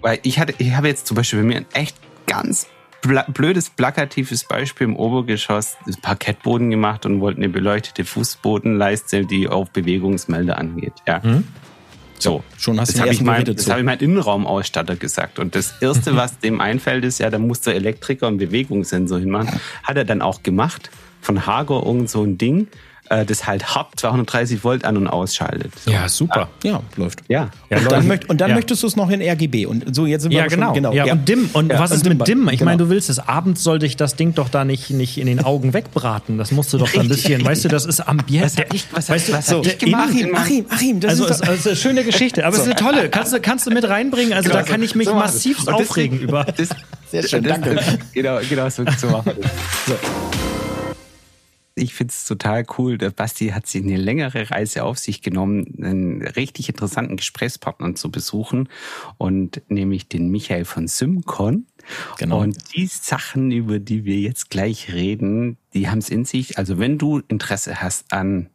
Weil ich hatte, ich habe jetzt zum Beispiel bei mir ein echt ganz blödes, plakatives Beispiel im Obergeschoss das Parkettboden gemacht und wollten eine beleuchtete Fußbodenleiste, die auf Bewegungsmelder angeht. Ja. Mhm. So, schon hast das habe ich, mein, das hab ich meinem Innenraumausstatter gesagt. Und das Erste, was dem einfällt, ist, ja, da muss der Elektriker einen Bewegungssensor hinmachen. Hat er dann auch gemacht. Von Hager irgend so ein Ding äh, das halt hart 230 Volt an- und ausschaltet. So. Ja, super. Ja, läuft. Ja. ja und, dann, möcht, und dann ja. möchtest du es noch in RGB. Und so, jetzt sind wir ja, genau. Schon, genau. Ja, und DIM. Und was ist mit DIM? Ich genau. meine, du willst es. Abends sollte ich das Ding doch da nicht, nicht in den Augen wegbraten. Das musst du doch ein bisschen, weißt du, das ist Ambiente. Was, was, was, so, ich gemacht? Achim, Achim, Achim, das also, ist, doch, also, eine schöne Geschichte. Aber es ist eine tolle. Kannst du, kannst du mit reinbringen? Also genau, da kann ich mich so massiv aufregen über. Das, sehr schön, danke. Genau, genau so, so machen wir das. So ich finde es total cool. Der Basti hat sich eine längere Reise auf sich genommen, einen richtig interessanten Gesprächspartner zu besuchen und nämlich den Michael von Symcon. Genau. Und die Sachen, über die wir jetzt gleich reden, die haben es in sich. Also wenn du Interesse hast an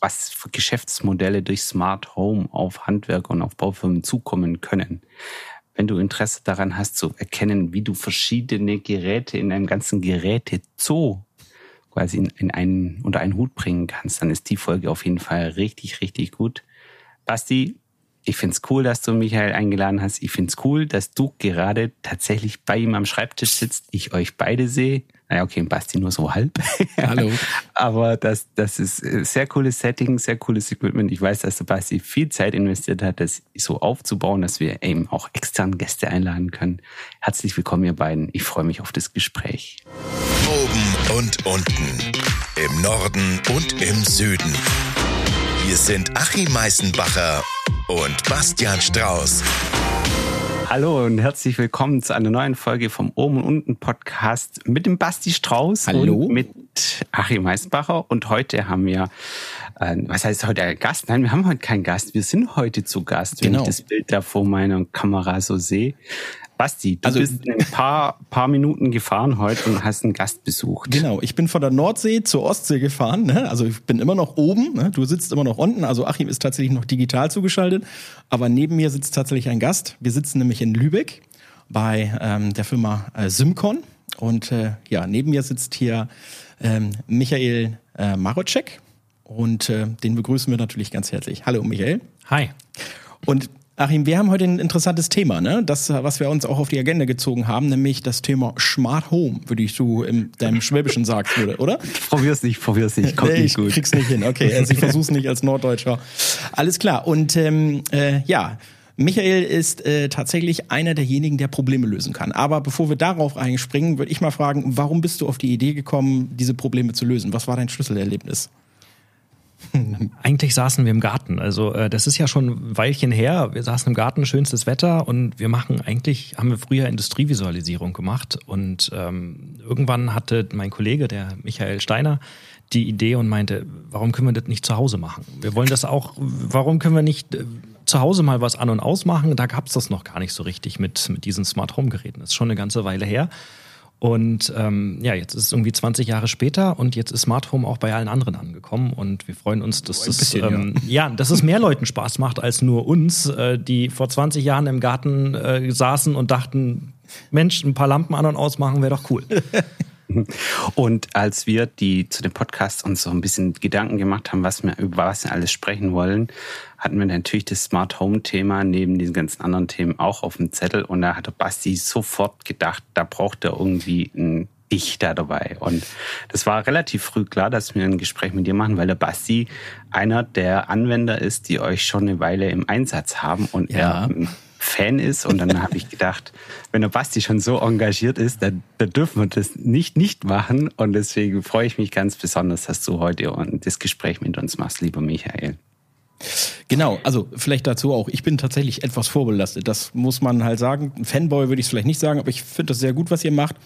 was für Geschäftsmodelle durch Smart Home auf Handwerker und auf Baufirmen zukommen können, wenn du Interesse daran hast zu erkennen, wie du verschiedene Geräte in einem ganzen Gerätezoo quasi in, in einen, unter einen Hut bringen kannst, dann ist die Folge auf jeden Fall richtig, richtig gut. Basti, ich find's cool, dass du Michael eingeladen hast. Ich find's cool, dass du gerade tatsächlich bei ihm am Schreibtisch sitzt, ich euch beide sehe. Naja, okay, Basti nur so halb. Hallo. Aber das, das ist sehr cooles Setting, sehr cooles Equipment. Ich weiß, dass der Basti viel Zeit investiert hat, das so aufzubauen, dass wir eben auch externe Gäste einladen können. Herzlich willkommen, ihr beiden. Ich freue mich auf das Gespräch. Oben und unten. Im Norden und im Süden. Hier sind Achim Meißenbacher und Bastian Strauß. Hallo und herzlich willkommen zu einer neuen Folge vom Oben und Unten Podcast mit dem Basti Strauß Hallo. und mit Achim Meißenbacher. Und heute haben wir, äh, was heißt heute ein Gast? Nein, wir haben heute keinen Gast. Wir sind heute zu Gast, wenn genau. ich das Bild da vor meiner Kamera so sehe. Basti, du also, bist ein paar, paar Minuten gefahren heute und hast einen Gast besucht. Genau, ich bin von der Nordsee zur Ostsee gefahren. Ne? Also ich bin immer noch oben, ne? du sitzt immer noch unten. Also Achim ist tatsächlich noch digital zugeschaltet. Aber neben mir sitzt tatsächlich ein Gast. Wir sitzen nämlich in Lübeck bei ähm, der Firma äh, Symcon. Und äh, ja, neben mir sitzt hier ähm, Michael äh, Marocek. Und äh, den begrüßen wir natürlich ganz herzlich. Hallo Michael. Hi. Und Achim, wir haben heute ein interessantes Thema, ne? Das, was wir uns auch auf die Agenda gezogen haben, nämlich das Thema Smart Home, würde ich so in deinem Schwäbischen sagen würde, oder? Probier's nicht, probier's nicht, kommt nee, nicht gut. Ich krieg's nicht hin, okay. Also ich versuch's nicht als Norddeutscher. Alles klar. Und ähm, äh, ja, Michael ist äh, tatsächlich einer derjenigen, der Probleme lösen kann. Aber bevor wir darauf einspringen, würde ich mal fragen, warum bist du auf die Idee gekommen, diese Probleme zu lösen? Was war dein Schlüsselerlebnis? Eigentlich saßen wir im Garten. Also äh, das ist ja schon ein Weilchen her. Wir saßen im Garten, schönstes Wetter und wir machen eigentlich, haben wir früher Industrievisualisierung gemacht und ähm, irgendwann hatte mein Kollege, der Michael Steiner, die Idee und meinte, warum können wir das nicht zu Hause machen? Wir wollen das auch, warum können wir nicht äh, zu Hause mal was an und ausmachen? Da gab es das noch gar nicht so richtig mit, mit diesen Smart Home Geräten. Das ist schon eine ganze Weile her. Und ähm, ja, jetzt ist es irgendwie 20 Jahre später und jetzt ist Smart Home auch bei allen anderen angekommen und wir freuen uns, dass, oh, das, bisschen, ähm, ja. ja. dass es mehr Leuten Spaß macht als nur uns, äh, die vor 20 Jahren im Garten äh, saßen und dachten, Mensch, ein paar Lampen an und ausmachen wäre doch cool. Und als wir die zu dem Podcast uns so ein bisschen Gedanken gemacht haben, was wir über was wir alles sprechen wollen, hatten wir natürlich das Smart Home Thema neben diesen ganzen anderen Themen auch auf dem Zettel. Und da hat Basti sofort gedacht, da braucht er irgendwie ein Ich da dabei. Und das war relativ früh klar, dass wir ein Gespräch mit dir machen, weil der Basti einer der Anwender ist, die euch schon eine Weile im Einsatz haben und ja. er Fan ist. Und dann habe ich gedacht, wenn der Basti schon so engagiert ist, dann, dann dürfen wir das nicht nicht machen. Und deswegen freue ich mich ganz besonders, dass du heute das Gespräch mit uns machst, lieber Michael. Genau, also vielleicht dazu auch. Ich bin tatsächlich etwas vorbelastet. Das muss man halt sagen. Fanboy würde ich es vielleicht nicht sagen, aber ich finde das sehr gut, was ihr macht.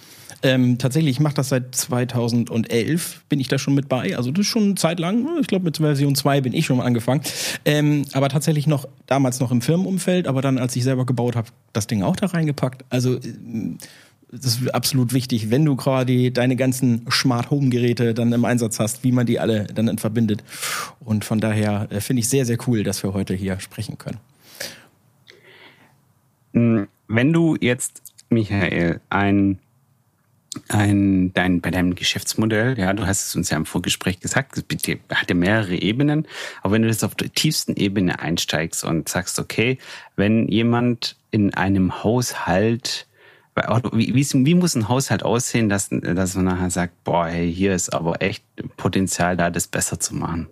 Ähm, tatsächlich, ich mache das seit 2011, bin ich da schon mit bei. Also das ist schon eine Zeit lang. Ich glaube, mit Version 2 bin ich schon mal angefangen. Ähm, aber tatsächlich noch, damals noch im Firmenumfeld, aber dann, als ich selber gebaut habe, das Ding auch da reingepackt. Also äh, das ist absolut wichtig, wenn du quasi deine ganzen Smart Home Geräte dann im Einsatz hast, wie man die alle dann verbindet. Und von daher äh, finde ich sehr, sehr cool, dass wir heute hier sprechen können. Hm, wenn du jetzt, Michael, ein ein, dein, bei deinem Geschäftsmodell, ja, du hast es uns ja im Vorgespräch gesagt, es hat ja mehrere Ebenen, aber wenn du jetzt auf der tiefsten Ebene einsteigst und sagst, okay, wenn jemand in einem Haushalt, wie, wie, wie muss ein Haushalt aussehen, dass, dass man nachher sagt, boah, hey, hier ist aber echt Potenzial da, das besser zu machen?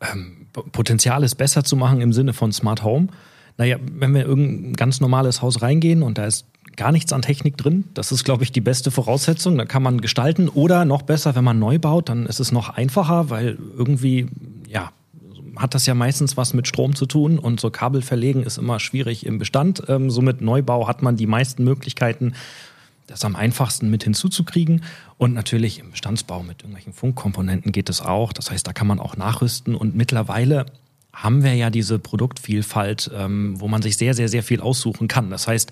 Ähm, Potenzial ist besser zu machen im Sinne von Smart Home. Naja, wenn wir in irgendein ganz normales Haus reingehen und da ist gar nichts an Technik drin. Das ist, glaube ich, die beste Voraussetzung. Da kann man gestalten. Oder noch besser, wenn man neu baut, dann ist es noch einfacher, weil irgendwie, ja, hat das ja meistens was mit Strom zu tun und so Kabel verlegen ist immer schwierig im Bestand. Ähm, somit Neubau hat man die meisten Möglichkeiten, das am einfachsten mit hinzuzukriegen. Und natürlich im Bestandsbau mit irgendwelchen Funkkomponenten geht es auch. Das heißt, da kann man auch nachrüsten. Und mittlerweile haben wir ja diese Produktvielfalt, ähm, wo man sich sehr, sehr, sehr viel aussuchen kann. Das heißt,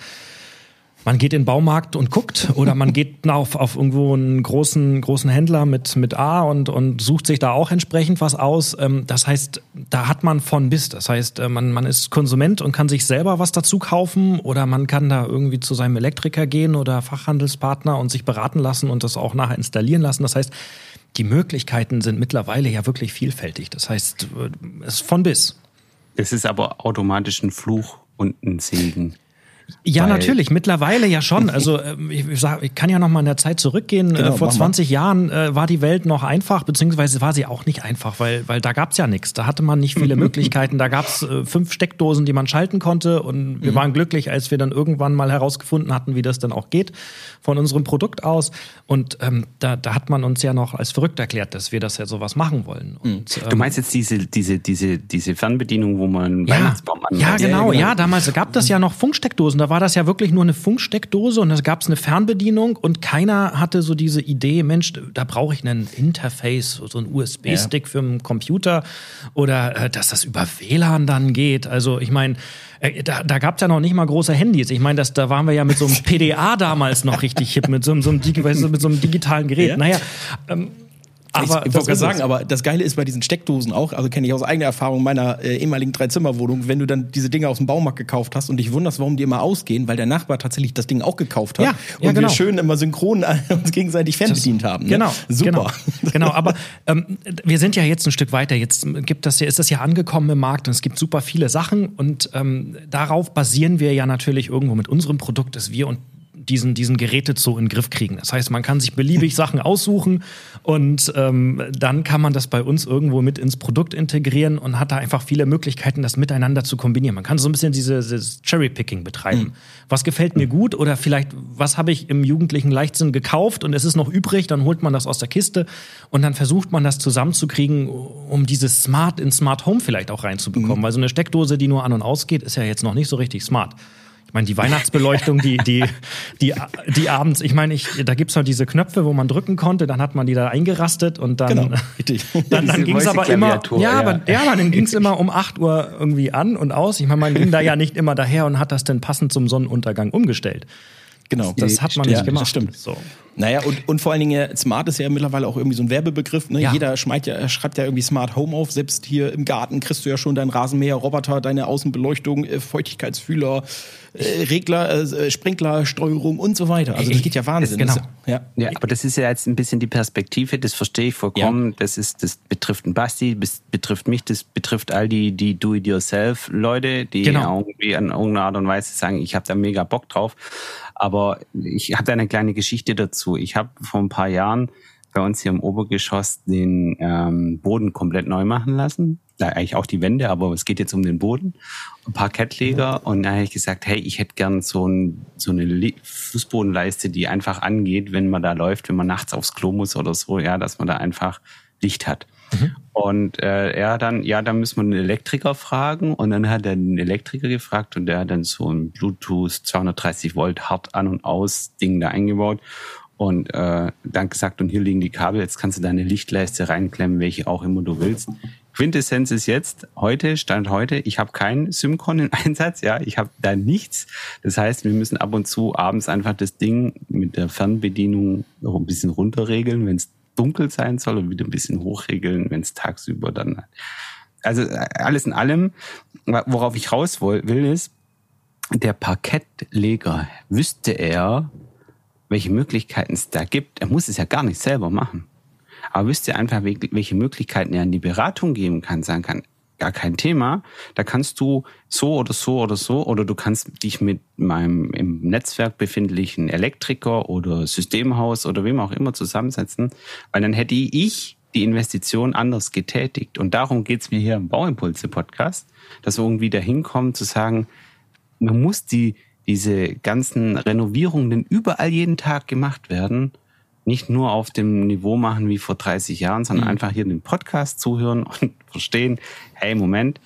man geht in den Baumarkt und guckt oder man geht auf, auf irgendwo einen großen, großen Händler mit, mit A und, und sucht sich da auch entsprechend was aus. Ähm, das heißt, da hat man von bis. Das heißt, äh, man, man ist Konsument und kann sich selber was dazu kaufen oder man kann da irgendwie zu seinem Elektriker gehen oder Fachhandelspartner und sich beraten lassen und das auch nachher installieren lassen. Das heißt, die Möglichkeiten sind mittlerweile ja wirklich vielfältig. Das heißt, äh, es ist von bis. Es ist aber automatisch ein Fluch und ein Segen. Ja, natürlich, mittlerweile ja schon. Also ähm, ich, sag, ich kann ja noch mal in der Zeit zurückgehen. Genau, Vor 20 Jahren äh, war die Welt noch einfach, beziehungsweise war sie auch nicht einfach, weil, weil da gab's ja nichts. Da hatte man nicht viele Möglichkeiten. Da gab's äh, fünf Steckdosen, die man schalten konnte. Und wir mhm. waren glücklich, als wir dann irgendwann mal herausgefunden hatten, wie das dann auch geht von unserem Produkt aus. Und ähm, da, da hat man uns ja noch als verrückt erklärt, dass wir das ja sowas machen wollen. Mhm. Und, ähm, du meinst jetzt diese, diese, diese, diese Fernbedienung, wo man ja, Weihnachtsbaum anmacht? Ja, genau. Ja, damals gab das ja noch Funksteckdosen. Steckdosen. Da war das ja wirklich nur eine Funksteckdose und da gab es eine Fernbedienung und keiner hatte so diese Idee, Mensch, da brauche ich einen Interface, so einen USB-Stick ja. für einen Computer oder äh, dass das über WLAN dann geht. Also ich meine, äh, da, da gab es ja noch nicht mal große Handys. Ich meine, da waren wir ja mit so einem PDA damals noch richtig hip, mit so, so, einem, mit so einem digitalen Gerät. Ja. Naja, ähm, aber ich wollte gerade sagen, aber das Geile ist bei diesen Steckdosen auch, also kenne ich aus eigener Erfahrung meiner äh, ehemaligen Dreizimmerwohnung, wenn du dann diese Dinge aus dem Baumarkt gekauft hast und dich wunderst, warum die immer ausgehen, weil der Nachbar tatsächlich das Ding auch gekauft hat ja, und ja, genau. wir schön immer synchron uns gegenseitig fernbedient haben. Ne? Genau, super. Genau, genau aber ähm, wir sind ja jetzt ein Stück weiter. Jetzt gibt das ja, ist das ja angekommen im Markt und es gibt super viele Sachen und ähm, darauf basieren wir ja natürlich irgendwo mit unserem Produkt, dass wir und diesen, diesen Gerätezoo in den Griff kriegen. Das heißt, man kann sich beliebig Sachen aussuchen und ähm, dann kann man das bei uns irgendwo mit ins Produkt integrieren und hat da einfach viele Möglichkeiten, das miteinander zu kombinieren. Man kann so ein bisschen diese, dieses Cherry-Picking betreiben. Mhm. Was gefällt mir gut oder vielleicht, was habe ich im jugendlichen Leichtsinn gekauft und es ist noch übrig, dann holt man das aus der Kiste und dann versucht man das zusammenzukriegen, um dieses Smart in Smart Home vielleicht auch reinzubekommen. Mhm. Weil so eine Steckdose, die nur an und ausgeht, ist ja jetzt noch nicht so richtig smart. Ich meine, die Weihnachtsbeleuchtung, die, die, die, die abends, ich meine, ich, da gibt's noch diese Knöpfe, wo man drücken konnte, dann hat man die da eingerastet und dann, genau, dann, dann ging es aber immer, ja, ja, aber, ja, aber dann ging es immer um 8 Uhr irgendwie an und aus. Ich meine, man ging da ja nicht immer daher und hat das dann passend zum Sonnenuntergang umgestellt. Genau. Das hat man nicht gemacht. Das stimmt. So. Naja, und, und vor allen Dingen, Smart ist ja mittlerweile auch irgendwie so ein Werbebegriff. Ne? Ja. Jeder schmeißt ja, schreibt ja irgendwie Smart Home auf. Selbst hier im Garten kriegst du ja schon deinen Rasenmäher, Roboter, deine Außenbeleuchtung, äh, Feuchtigkeitsfühler, äh, Regler, äh, Sprinklersteuerung und so weiter. Also das geht ja Wahnsinn. Genau. ja. ja, aber das ist ja jetzt ein bisschen die Perspektive, das verstehe ich vollkommen. Ja. Das ist, das betrifft einen Basti, das betrifft mich, das betrifft all die, die Do-it-yourself-Leute, die genau. irgendwie an irgendeiner Art und Weise sagen, ich habe da mega Bock drauf. Aber ich habe da eine kleine Geschichte dazu. Ich habe vor ein paar Jahren bei uns hier im Obergeschoss den ähm, Boden komplett neu machen lassen. Ja, eigentlich auch die Wände, aber es geht jetzt um den Boden. Ein paar Kettleger und da habe ich gesagt, hey, ich hätte gern so, ein, so eine Fußbodenleiste, die einfach angeht, wenn man da läuft, wenn man nachts aufs Klo muss oder so, ja, dass man da einfach Licht hat. Mhm. Und äh, er dann, ja, da müssen wir einen Elektriker fragen. Und dann hat er einen Elektriker gefragt und der hat dann so ein Bluetooth 230 Volt hart an und aus Ding da eingebaut. Und äh, dann gesagt, und hier liegen die Kabel, jetzt kannst du deine Lichtleiste reinklemmen, welche auch immer du willst. Quintessenz ist jetzt, heute, Stand heute, ich habe keinen Symcon in Einsatz, ja, ich habe da nichts. Das heißt, wir müssen ab und zu abends einfach das Ding mit der Fernbedienung noch ein bisschen runterregeln, wenn es dunkel sein soll und wieder ein bisschen hochregeln, wenn es tagsüber dann. Also alles in allem, worauf ich raus will, ist, der Parkettleger, wüsste er, welche Möglichkeiten es da gibt. Er muss es ja gar nicht selber machen. Aber wüsste einfach, welche Möglichkeiten er in die Beratung geben kann, sagen kann, gar kein Thema. Da kannst du so oder so oder so oder du kannst dich mit meinem im Netzwerk befindlichen Elektriker oder Systemhaus oder wem auch immer zusammensetzen, weil dann hätte ich die Investition anders getätigt. Und darum geht's mir hier im Bauimpulse-Podcast, dass wir irgendwie dahin kommen zu sagen, man muss die, diese ganzen Renovierungen überall jeden Tag gemacht werden, nicht nur auf dem Niveau machen wie vor 30 Jahren, sondern mhm. einfach hier den Podcast zuhören und verstehen, hey, Moment,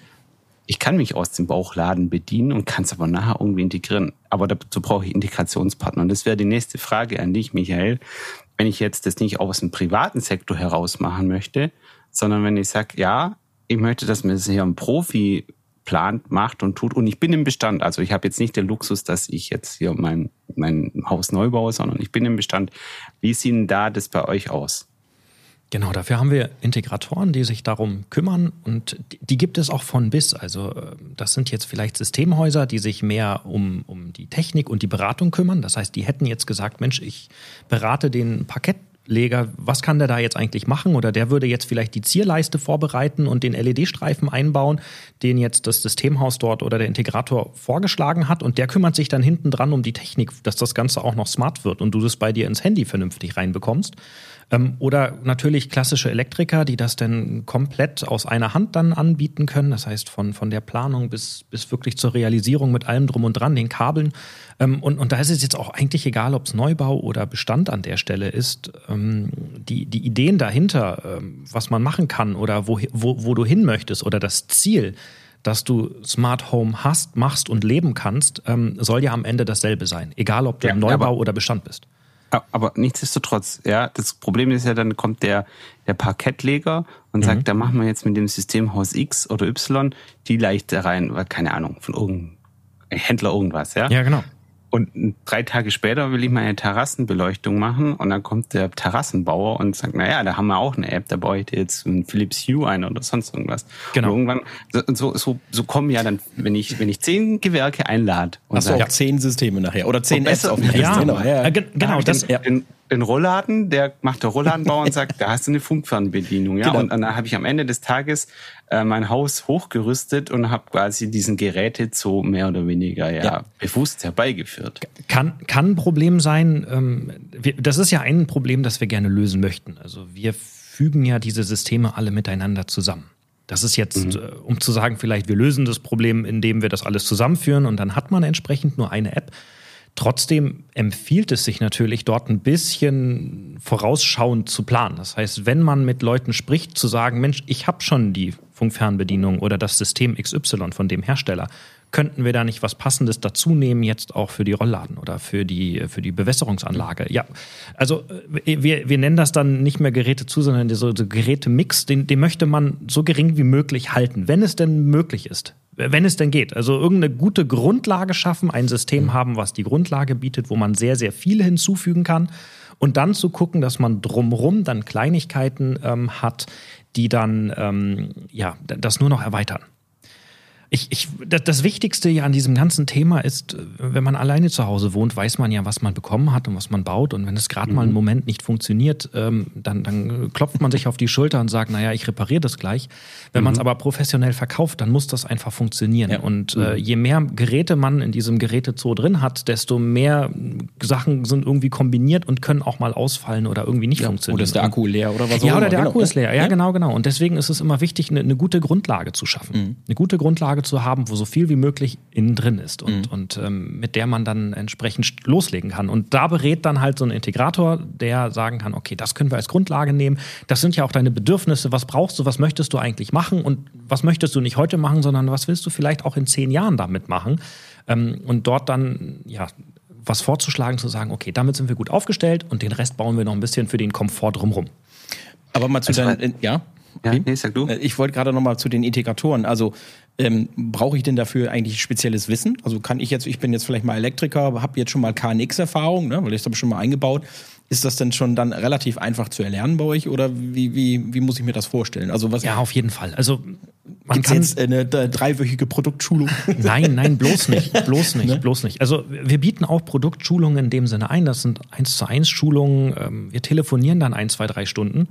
ich kann mich aus dem Bauchladen bedienen und kann es aber nachher irgendwie integrieren. Aber dazu brauche ich Integrationspartner. Und das wäre die nächste Frage an dich, Michael. Wenn ich jetzt das nicht aus dem privaten Sektor heraus machen möchte, sondern wenn ich sage, ja, ich möchte, dass mir das hier ein Profi plant, macht und tut. Und ich bin im Bestand. Also ich habe jetzt nicht den Luxus, dass ich jetzt hier mein, mein Haus neu baue, sondern ich bin im Bestand. Wie sieht denn da das bei euch aus? Genau, dafür haben wir Integratoren, die sich darum kümmern und die gibt es auch von bis. Also äh, das sind jetzt vielleicht Systemhäuser, die sich mehr um, um die Technik und die Beratung kümmern. Das heißt, die hätten jetzt gesagt, Mensch, ich berate den Parkett Leger, was kann der da jetzt eigentlich machen? Oder der würde jetzt vielleicht die Zierleiste vorbereiten und den LED-Streifen einbauen, den jetzt das Systemhaus dort oder der Integrator vorgeschlagen hat. Und der kümmert sich dann hinten dran um die Technik, dass das Ganze auch noch smart wird und du das bei dir ins Handy vernünftig reinbekommst. Ähm, oder natürlich klassische Elektriker, die das dann komplett aus einer Hand dann anbieten können. Das heißt, von, von der Planung bis, bis wirklich zur Realisierung mit allem drum und dran, den Kabeln. Ähm, und, und da ist es jetzt auch eigentlich egal, ob es Neubau oder Bestand an der Stelle ist. Ähm, die, die Ideen dahinter, ähm, was man machen kann oder wo, wo, wo du hin möchtest oder das Ziel, dass du Smart Home hast, machst und leben kannst, ähm, soll ja am Ende dasselbe sein. Egal, ob du ja, Neubau oder Bestand bist. Aber nichtsdestotrotz, ja, das Problem ist ja, dann kommt der, der Parkettleger und mhm. sagt, da machen wir jetzt mit dem Systemhaus X oder Y die Leichte rein, weil keine Ahnung, von irgendeinem Händler irgendwas, ja. Ja, genau. Und drei Tage später will ich meine Terrassenbeleuchtung machen und dann kommt der Terrassenbauer und sagt, naja, da haben wir auch eine App, da baue ich dir jetzt ein Philips Hue ein oder sonst irgendwas. Genau. Und irgendwann, so, so, so kommen ja dann, wenn ich, wenn ich zehn Gewerke einlade. Und Achso, ja. zehn Systeme nachher oder zehn Apps auf dem ja, genau, ja, ja. genau, das, ja. Den, den Rollladen, der macht der Rollladenbauer und sagt, da hast du eine Funkfernbedienung. Ja? Genau. Und, und dann habe ich am Ende des Tages äh, mein Haus hochgerüstet und habe quasi diesen Gerätezoo mehr oder weniger ja, ja, bewusst herbeigeführt. Kann, kann ein Problem sein. Ähm, wir, das ist ja ein Problem, das wir gerne lösen möchten. Also wir fügen ja diese Systeme alle miteinander zusammen. Das ist jetzt, mhm. äh, um zu sagen, vielleicht wir lösen das Problem, indem wir das alles zusammenführen und dann hat man entsprechend nur eine App. Trotzdem empfiehlt es sich natürlich, dort ein bisschen vorausschauend zu planen. Das heißt, wenn man mit Leuten spricht, zu sagen, Mensch, ich habe schon die Funkfernbedienung oder das System XY von dem Hersteller, könnten wir da nicht was Passendes dazu nehmen, jetzt auch für die Rollladen oder für die, für die Bewässerungsanlage? Ja, also äh, wir, wir nennen das dann nicht mehr Geräte zu, sondern so, so Gerätemix, den, den möchte man so gering wie möglich halten, wenn es denn möglich ist wenn es denn geht. Also irgendeine gute Grundlage schaffen, ein System mhm. haben, was die Grundlage bietet, wo man sehr, sehr viel hinzufügen kann. Und dann zu gucken, dass man drumrum dann Kleinigkeiten ähm, hat, die dann ähm, ja das nur noch erweitern ich, ich, das Wichtigste ja an diesem ganzen Thema ist, wenn man alleine zu Hause wohnt, weiß man ja, was man bekommen hat und was man baut. Und wenn es gerade mhm. mal einen Moment nicht funktioniert, ähm, dann, dann klopft man sich auf die Schulter und sagt, naja, ich repariere das gleich. Wenn mhm. man es aber professionell verkauft, dann muss das einfach funktionieren. Ja. Und äh, mhm. je mehr Geräte man in diesem Gerätezoo drin hat, desto mehr Sachen sind irgendwie kombiniert und können auch mal ausfallen oder irgendwie nicht ja, funktionieren. Oder ist der Akku leer oder was auch Ja, oder der genau. Akku ist leer. Ja, ja, genau, genau. Und deswegen ist es immer wichtig, eine, eine gute Grundlage zu schaffen. Mhm. Eine gute Grundlage Anlage zu haben, wo so viel wie möglich innen drin ist und, mhm. und ähm, mit der man dann entsprechend loslegen kann. Und da berät dann halt so ein Integrator, der sagen kann, okay, das können wir als Grundlage nehmen. Das sind ja auch deine Bedürfnisse. Was brauchst du? Was möchtest du eigentlich machen? Und was möchtest du nicht heute machen, sondern was willst du vielleicht auch in zehn Jahren damit machen? Ähm, und dort dann, ja, was vorzuschlagen, zu sagen, okay, damit sind wir gut aufgestellt und den Rest bauen wir noch ein bisschen für den Komfort drumherum. Aber mal zu also, deinen, ja? Ja, nee, sag du. Äh, ich wollte gerade noch mal zu den Integratoren. Also ähm, brauche ich denn dafür eigentlich spezielles Wissen? Also kann ich jetzt, ich bin jetzt vielleicht mal Elektriker, habe jetzt schon mal KNX-Erfahrung, ne, weil ich das habe schon mal eingebaut. Ist das denn schon dann relativ einfach zu erlernen bei euch oder wie, wie, wie muss ich mir das vorstellen? Also was Ja, auf jeden Fall. Also man kann jetzt eine dreiwöchige Produktschulung? Nein, nein, bloß nicht, bloß nicht, bloß nicht. Also wir bieten auch Produktschulungen in dem Sinne ein. Das sind eins zu eins Schulungen. Ähm, Wir telefonieren dann ein, zwei, drei Stunden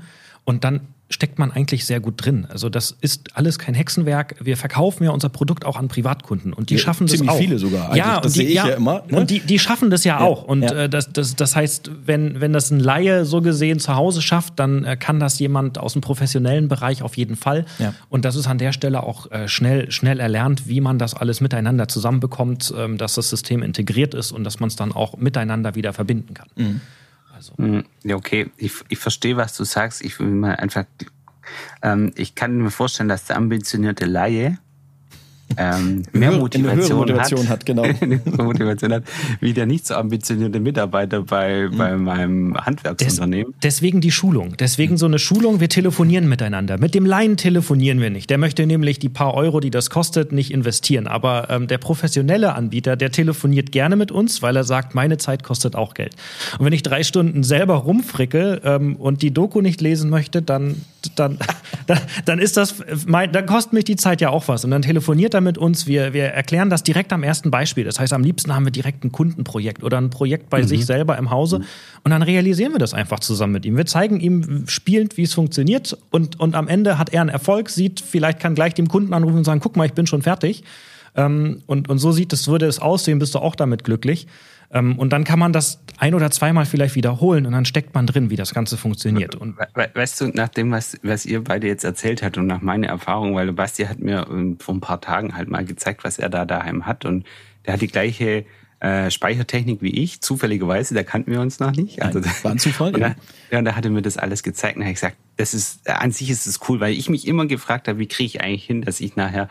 und dann steckt man eigentlich sehr gut drin. Also das ist alles kein Hexenwerk. Wir verkaufen ja unser Produkt auch an Privatkunden und die Ja, schaffen das ziemlich auch. viele sogar eigentlich. Ja, Das sehe ich ja immer, ne? Und die, die schaffen das ja, auch. Und ja. äh, das, das, das heißt, wenn, wenn das ein Laie so gesehen zu Hause schafft, dann äh, kann das jemand aus dem professionellen Bereich auf jeden Fall. Ja. Und das ist an der Stelle auch äh, schnell, schnell erlernt, wie man das alles miteinander zusammenbekommt, ähm, dass das System integriert ist und dass man es dann auch miteinander wieder verbinden kann. Mhm. Also, Hm, Ja, okay. Ich, ich verstehe, was du sagst. Ich will mal einfach, ähm, ich kann mir vorstellen, dass der ambitionierte Laie ähm, mehr Motivation, Motivation hat, genau. eine höhere Motivation hat, wie der nicht so ambitionierte Mitarbeiter bei, Mhm. bei meinem des, Handwerksunternehmen. deswegen die Schulung. Deswegen so eine Schulung. Wir telefonieren miteinander. Mit dem Laien telefonieren wir nicht. Der möchte nämlich die paar Euro, die das kostet, nicht investieren. Aber ähm, der professionelle Anbieter, der telefoniert gerne mit uns, weil er sagt, meine Zeit kostet auch Geld. Und wenn ich drei Stunden selber rumfricke ähm, und die Doku nicht lesen möchte, dann, dann, dann, dann ist das, mein, dann kostet mich die Zeit ja auch was. Und dann telefoniert er mit uns. Wir, wir erklären das direkt am ersten Beispiel. Das heißt, am liebsten haben wir direkt ein Kundenprojekt oder ein Projekt bei sich selber im Hause. Und dann realisieren wir das einfach zusammen mit ihm. Wir zeigen ihm spielend, wie es funktioniert. Und, und am Ende hat er einen Erfolg, sieht, vielleicht kann gleich dem Kunden anrufen und sagen, guck mal, ich bin schon fertig. Ähm, und, und so sieht es, würde es aussehen, bist du auch damit glücklich. Ähm, und dann kann man das ein oder zweimal vielleicht wiederholen und dann steckt man drin, wie das Ganze funktioniert. Und We- we- Weißt du, nach dem, was, was ihr beide jetzt erzählt habt und nach meiner Erfahrung, weil Basti hat mir ähm, vor ein paar Tagen halt mal gezeigt, was er da daheim hat und der hat die gleiche äh, Speichertechnik wie ich, zufälligerweise, da kannten wir uns noch nicht. Also, Nein, war ein Zufall, Und ja. da, ja, und da hat er mir das alles gezeigt und da habe ich gesagt, das ist, an sich ist es cool, weil ich mich immer gefragt habe, wie kriege ich eigentlich hin, dass ich nachher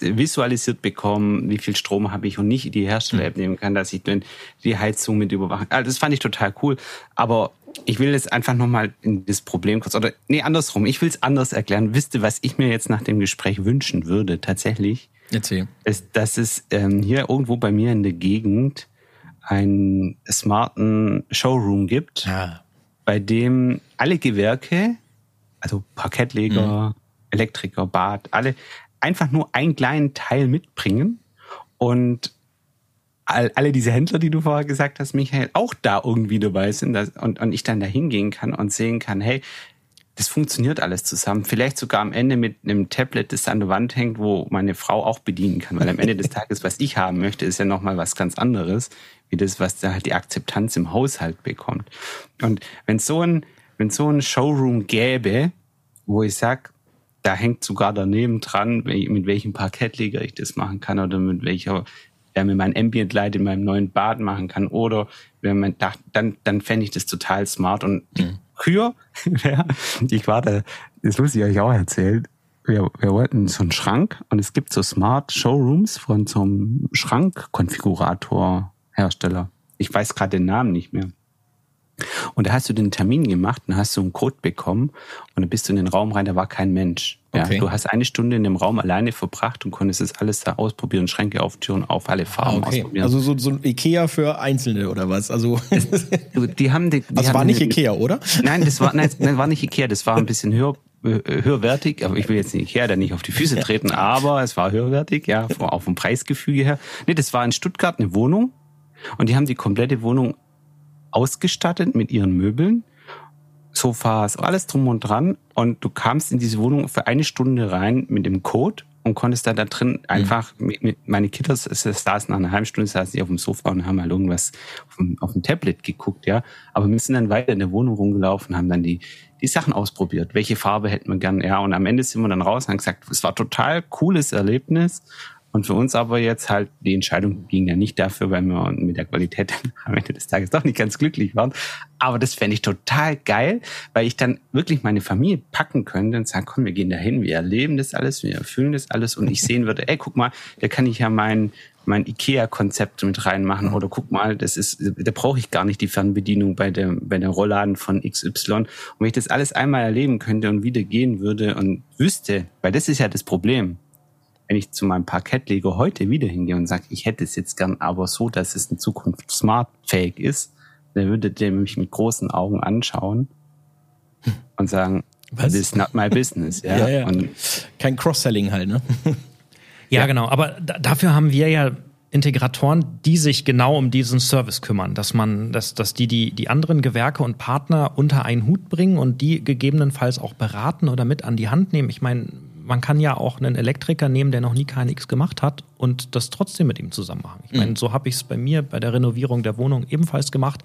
visualisiert bekomme, wie viel Strom habe ich und nicht die Hersteller-App nehmen kann, dass ich dann die Heizung mit überwachen. Also das fand ich total cool. Aber ich will jetzt einfach nochmal in das Problem kurz, oder nee, andersrum, ich will es anders erklären. Wisst ihr, was ich mir jetzt nach dem Gespräch wünschen würde, tatsächlich? Erzähl. ist, dass es ähm, hier irgendwo bei mir in der Gegend einen smarten Showroom gibt, Ja. bei dem alle Gewerke, also Parkettleger, Elektriker, Bad, alle einfach nur einen kleinen Teil mitbringen und all, alle diese Händler, die du vorher gesagt hast, Michael, auch da irgendwie dabei sind dass, und, und ich dann da hingehen kann und sehen kann, hey, das funktioniert alles zusammen. Vielleicht sogar am Ende mit einem Tablet, das an der Wand hängt, wo meine Frau auch bedienen kann. Weil am Ende des Tages, was ich haben möchte, ist ja nochmal was ganz anderes, wie das, was da halt die Akzeptanz im Haushalt bekommt. Und wenn so ein, wenn so ein Showroom gäbe, wo ich sag, da hängt sogar daneben dran, mit welchem Parkettleger ich das machen kann oder mit welcher wer mir mein Ambient Light in meinem neuen Bad machen kann oder wenn man da, dann dann fände ich das total smart und die Kür, ich war da, das muss ich euch auch erzählen. Wir, wir wollten so einen Schrank und es gibt so Smart Showrooms von so einem Schrankkonfigurator-Hersteller. Ich weiß gerade den Namen nicht mehr. Und da hast du den Termin gemacht und hast du einen Code bekommen und dann bist du in den Raum rein, da war kein Mensch. Ja, Okay. Du hast eine Stunde in dem Raum alleine verbracht und konntest das alles da ausprobieren, Schränke auftüren, auf alle Farben Ah, okay. ausprobieren. Also so, so ein Ikea für Einzelne oder was? Also, Du, die haben die, die also haben war nicht eine- Ikea, oder? Nein, das war, nein, nein, war nicht Ikea, das war ein bisschen höher, äh, höherwertig, aber ich will jetzt nicht Ikea da nicht auf die Füße treten, aber es war höherwertig, ja, auch vom Preisgefüge her. Nee, das war in Stuttgart eine Wohnung und die haben die komplette Wohnung ausgestattet mit ihren Möbeln, Sofas, alles drum und dran und du kamst in diese Wohnung für eine Stunde rein mit dem Code und konntest dann da drin einfach mit, mit meine Kinder s- s- saßen nach einer halben Stunde saßen die auf dem Sofa und haben halt irgendwas auf dem, auf dem Tablet geguckt, ja. Aber wir sind dann weiter in der Wohnung rumgelaufen, haben dann die die Sachen ausprobiert. Welche Farbe hätten wir gern, ja. Und am Ende sind wir dann raus und haben gesagt, es war total cooles Erlebnis. Und für uns aber jetzt halt, die Entscheidung ging ja nicht dafür, weil wir mit der Qualität am Ende des Tages doch nicht ganz glücklich waren. Aber das fände ich total geil, weil ich dann wirklich meine Familie packen könnte und sagen, komm, wir gehen dahin, wir erleben das alles, wir erfüllen das alles und ich sehen würde, ey, guck mal, da kann ich ja mein, mein IKEA-Konzept mit reinmachen oder guck mal, das ist, da brauche ich gar nicht die Fernbedienung bei der, bei der Rollladen von XY. Und wenn ich das alles einmal erleben könnte und wieder gehen würde und wüsste, weil das ist ja das Problem wenn ich zu meinem Parkettleger heute wieder hingehe und sage, ich hätte es jetzt gern aber so, dass es in Zukunft smartfähig ist, der würde dem mich mit großen Augen anschauen und sagen, Was? this is not my business. Ja, Ja, ja. Und Kein Cross-Selling halt, ne? Ja, genau. Aber da, dafür haben wir ja Integratoren, die sich genau um diesen Service kümmern, dass man, dass, dass die, die die anderen Gewerke und Partner unter einen Hut bringen und die gegebenenfalls auch beraten oder mit an die Hand nehmen. Ich meine, man kann ja auch einen Elektriker nehmen, der noch nie KNX gemacht hat und das trotzdem mit ihm zusammen machen. Ich meine, so habe ich es bei mir bei der Renovierung der Wohnung ebenfalls gemacht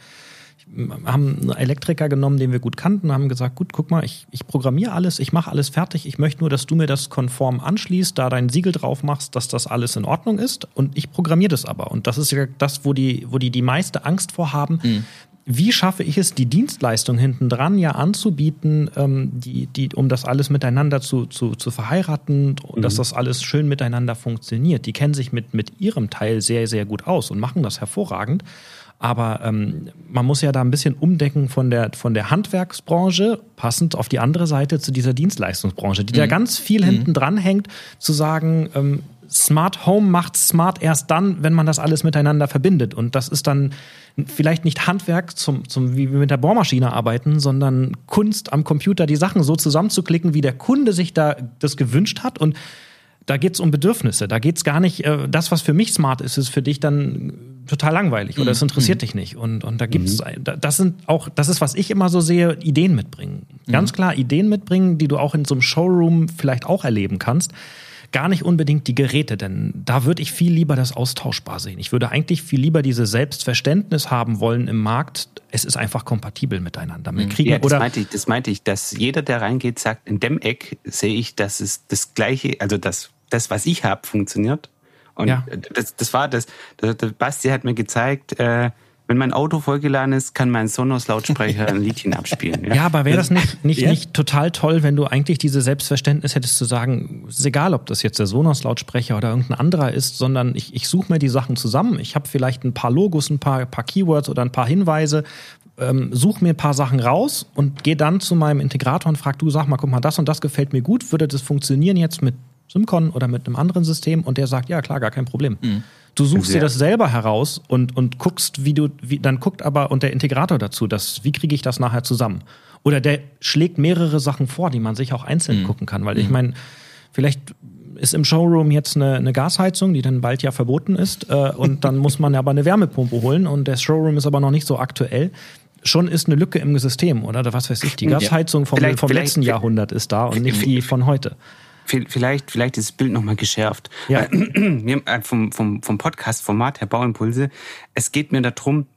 haben einen Elektriker genommen, den wir gut kannten, haben gesagt, gut, guck mal, ich, ich programmiere alles, ich mache alles fertig, ich möchte nur, dass du mir das konform anschließt, da dein Siegel drauf machst, dass das alles in Ordnung ist und ich programmiere das aber. Und das ist ja das, wo die, wo die die meiste Angst vor haben. Wie schaffe ich es, die Dienstleistung hinten dran ja anzubieten, ähm, die, die, um das alles miteinander zu, zu, zu verheiraten und dass das alles schön miteinander funktioniert? Die kennen sich mit, mit ihrem Teil sehr, sehr gut aus und machen das hervorragend. Aber ähm, man muss ja da ein bisschen umdenken von der, von der Handwerksbranche, passend auf die andere Seite zu dieser Dienstleistungsbranche, die da ganz viel hinten dran hängt, zu sagen, ähm, Smart Home macht smart erst dann, wenn man das alles miteinander verbindet. Und das ist dann vielleicht nicht Handwerk, zum, zum, wie wir mit der Bohrmaschine arbeiten, sondern Kunst am Computer, die Sachen so zusammenzuklicken, wie der Kunde sich da das gewünscht hat. Und da geht's um Bedürfnisse. Da geht's gar nicht, äh, das, was für mich smart ist, ist für dich dann total langweilig oder es interessiert dich nicht. Und, und da gibt's, da- das sind auch, das ist, was ich immer so sehe, Ideen mitbringen. Ganz klar Ideen mitbringen, die du auch in so einem Showroom vielleicht auch erleben kannst. Gar nicht unbedingt die Geräte, denn da würde ich viel lieber das austauschbar sehen. Ich würde eigentlich viel lieber dieses Selbstverständnis haben wollen im Markt. Es ist einfach kompatibel miteinander. Wir kriegen, ja, das oder, meinte ich, das meinte ich, dass jeder, der reingeht, sagt, in dem Eck sehe ich, dass es das Gleiche, also das, das was ich habe, funktioniert. Und Ja. das, das war das, der Basti hat mir gezeigt, äh, wenn mein Auto vollgeladen ist, kann mein Sonos-Lautsprecher ein Liedchen abspielen. Ja, aber wäre das nicht, nicht, Ja. nicht total toll, wenn du eigentlich diese Selbstverständnis hättest zu sagen, ist egal, ob das jetzt der Sonos-Lautsprecher oder irgendein anderer ist, sondern ich, ich suche mir die Sachen zusammen. Ich habe vielleicht ein paar Logos, ein paar, paar Keywords oder ein paar Hinweise, ähm, suche mir ein paar Sachen raus und gehe dann zu meinem Integrator und frag, du sag mal, guck mal, das und das gefällt mir gut, würde das funktionieren jetzt mit Simcon oder mit einem anderen System? Und der sagt, ja klar, gar kein Problem. Du suchst dir Sehr. das selber heraus und, und guckst, wie du, wie, dann guckt aber und der Integrator dazu, dass, wie kriege ich das nachher zusammen? Oder der schlägt mehrere Sachen vor, die man sich auch einzeln gucken kann, weil ich meine, vielleicht ist im Showroom jetzt eine, eine Gasheizung, die dann bald ja verboten ist, äh, und dann muss man aber eine Wärmepumpe holen und der Showroom ist aber noch nicht so aktuell. Schon ist eine Lücke im System, oder was weiß ich. Die. Gasheizung vom, Vielleicht- vom vielleicht- letzten Jahrhundert ist da und nicht die von heute. Vielleicht, vielleicht ist das Bild nochmal geschärft. Ja. Äh, vom, vom, vom Podcast-Format her Bauimpulse. Es geht mir darum,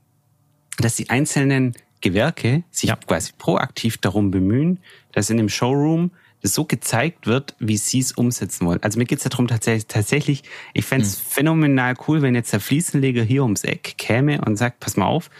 dass die einzelnen Gewerke sich Ja. quasi proaktiv darum bemühen, dass in dem Showroom das so gezeigt wird, wie sie es umsetzen wollen. Also mir geht es darum tatsächlich, tatsächlich ich fände es phänomenal cool, wenn jetzt der Fliesenleger hier ums Eck käme und sagt, pass mal auf,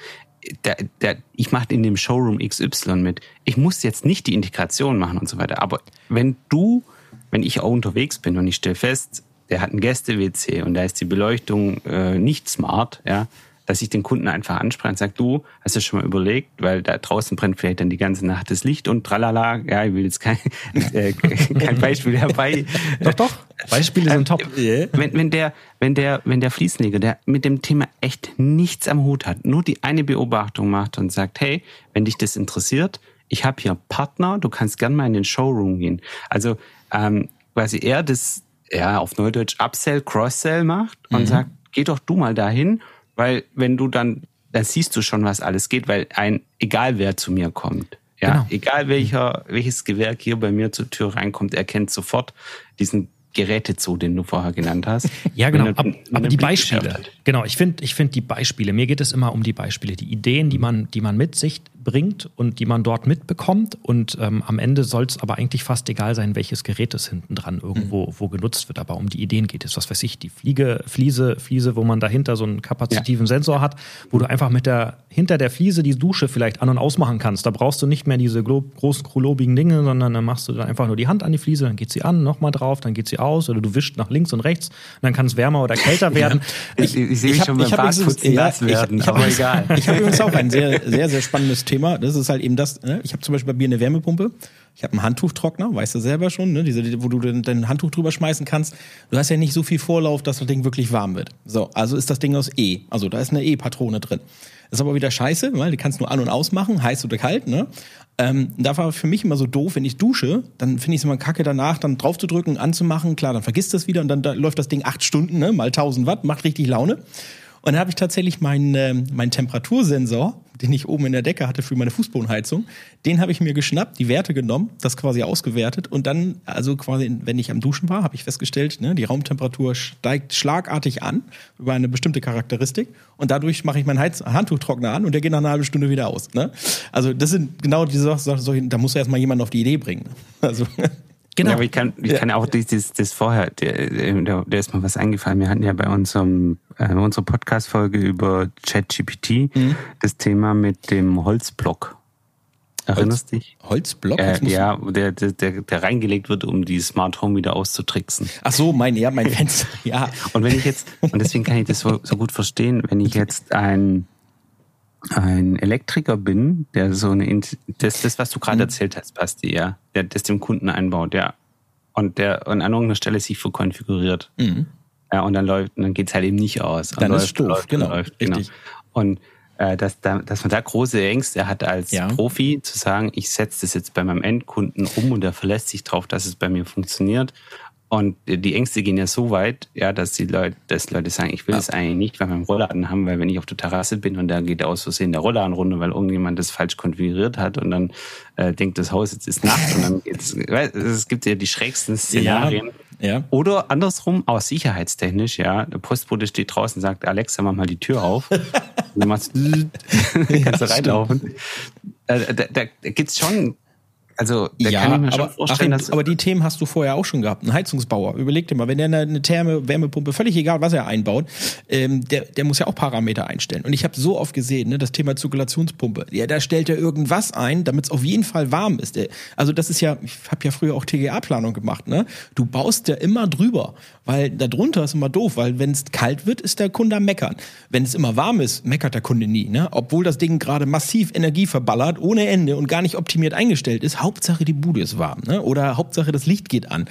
der, der, ich mache in dem Showroom XY mit. Ich muss jetzt nicht die Integration machen und so weiter. Aber wenn du, wenn ich auch unterwegs bin und ich stelle fest, der hat ein Gäste-WC und da ist die Beleuchtung äh, nicht smart, ja, dass ich den Kunden einfach anspreche und sage, du, hast du schon mal überlegt, weil da draußen brennt vielleicht dann die ganze Nacht das Licht und tralala, ja, ich will jetzt kein, äh, kein Beispiel herbei. Doch, doch. Beispiele sind top. Wenn, wenn der, wenn der, wenn der Fliesenleger, der mit dem Thema echt nichts am Hut hat, nur die eine Beobachtung macht und sagt, hey, wenn dich das interessiert, ich habe hier Partner, du kannst gern mal in den Showroom gehen. Also ähm, quasi er das, ja, auf Neudeutsch Upsell, Cross-Sell macht und sagt, geh doch du mal dahin, weil wenn du dann, dann siehst du schon, was alles geht, weil ein, egal wer zu mir kommt, ja, Genau. egal welcher, welches Gewerk hier bei mir zur Tür reinkommt, erkennt sofort diesen Gerätezoo, den du vorher genannt hast. Ja, genau. Wenn er- Ab, wenn er aber die Beispiele. Genau, ich finde ich find die Beispiele. Mir geht es immer um die Beispiele, die Ideen, die man, die man mit sich bringt und die man dort mitbekommt. Und ähm, am Ende soll es aber eigentlich fast egal sein, welches Gerät es hinten dran irgendwo wo genutzt wird. Aber um die Ideen geht es. Was weiß ich, die Fliege, Fliese, Fliese, wo man dahinter so einen kapazitiven Sensor hat, wo du einfach mit der, hinter der Fliese die Dusche vielleicht an- und ausmachen kannst. Da brauchst du nicht mehr diese großen, klobigen Dinge, sondern dann machst du dann einfach nur die Hand an die Fliese, dann geht sie an, nochmal drauf, dann geht sie aus oder du wischst nach links und rechts und dann kann es wärmer oder kälter werden. Ich, ich, sehe mich schon beim ja, nass werden, ich, ich aber egal. Ich habe übrigens auch ein sehr, sehr, sehr spannendes Thema. Das ist halt eben das. Ne? Ich habe zum Beispiel bei mir eine Wärmepumpe. Ich habe einen Handtuchtrockner, weißt du selber schon, ne? Diese, wo du dein Handtuch drüber schmeißen kannst. Du hast ja nicht so viel Vorlauf, dass das Ding wirklich warm wird. So, also ist das Ding aus E. Also da ist eine E-Patrone drin. Ist aber wieder scheiße, weil du kannst nur an- und ausmachen, heiß oder kalt, ne? Ähm, da war für mich immer so doof, wenn ich dusche, dann finde ich es immer kacke danach, dann drauf zu drücken, anzumachen, klar, dann vergisst das wieder und dann da läuft das Ding acht Stunden, ne? mal 1000 Watt, macht richtig Laune. Und dann habe ich tatsächlich meinen äh, meinen Temperatursensor, den ich oben in der Decke hatte für meine Fußbodenheizung, den habe ich mir geschnappt, die Werte genommen, das quasi ausgewertet und dann, also quasi, wenn ich am Duschen war, habe ich festgestellt, ne, die Raumtemperatur steigt schlagartig an über eine bestimmte Charakteristik und dadurch mache ich meinen Heiz Handtuchtrockner an und der geht nach einer halben Stunde wieder aus. Ne? Also das sind genau diese Sachen, da muss erstmal jemand auf die Idee bringen. Also Genau. Ja, aber ich kann, ich kann auch dieses, das vorher, der, der, der ist mal was eingefallen. Wir hatten ja bei unserem, äh, unserer Podcast-Folge über ChatGPT mhm. das Thema mit dem Holzblock. Erinnerst Holz, dich? Holzblock? Äh, ja, der, der, der, der reingelegt wird, um die Smart Home wieder auszutricksen. Ach so, mein, ja, mein Fenster, ja. Und wenn ich jetzt, und deswegen kann ich das so, so gut verstehen, wenn ich jetzt ein, ein Elektriker bin, der so eine, das, das was du gerade mhm. erzählt hast, Basti, ja, der das dem Kunden einbaut, ja, und der an irgendeiner Stelle sich verkonfiguriert. Mhm. Ja, und dann läuft, und dann geht's halt eben nicht aus. Dann läuft, ist doof, läuft, genau, läuft, genau. richtig. Und äh, dass, da, dass man da große Ängste hat als ja. Profi, zu sagen, ich setze das jetzt bei meinem Endkunden um und der verlässt sich drauf, dass es bei mir funktioniert. Und die Ängste gehen ja so weit, ja, dass die Leute, dass Leute sagen, ich will es ja. eigentlich nicht bei meinem Rollladen haben, weil wenn ich auf der Terrasse bin und da geht aus Versehen der Rollladen runter, weil irgendjemand das falsch konfiguriert hat und dann äh, denkt das Haus jetzt ist Nacht und dann geht's, es gibt ja die schrägsten Szenarien. Ja. Ja. Oder andersrum, auch sicherheitstechnisch, ja, der Postbote steht draußen und sagt, Alexa, mach mal die Tür auf. und du machst, kannst du reinlaufen. Äh, da, da, da gibt's schon also da ja, kann ich mir aber, schon vorstellen, Achim, aber die Themen hast du vorher auch schon gehabt. Ein Heizungsbauer, überleg dir mal, wenn der eine, eine Therme, Wärmepumpe, völlig egal, was er einbaut, ähm, der, der muss ja auch Parameter einstellen. Und ich habe so oft gesehen, ne, das Thema Zirkulationspumpe, ja, da stellt er irgendwas ein, damit es auf jeden Fall warm ist. Also das ist ja, ich habe ja früher auch TGA-Planung gemacht, ne? Du baust ja immer drüber, weil da drunter ist immer doof, weil wenn es kalt wird, ist der Kunde am meckern. Wenn es immer warm ist, meckert der Kunde nie, ne? Obwohl das Ding gerade massiv Energie verballert, ohne Ende und gar nicht optimiert eingestellt ist, Hauptsache die Bude ist warm, ne? Oder Hauptsache das Licht geht an.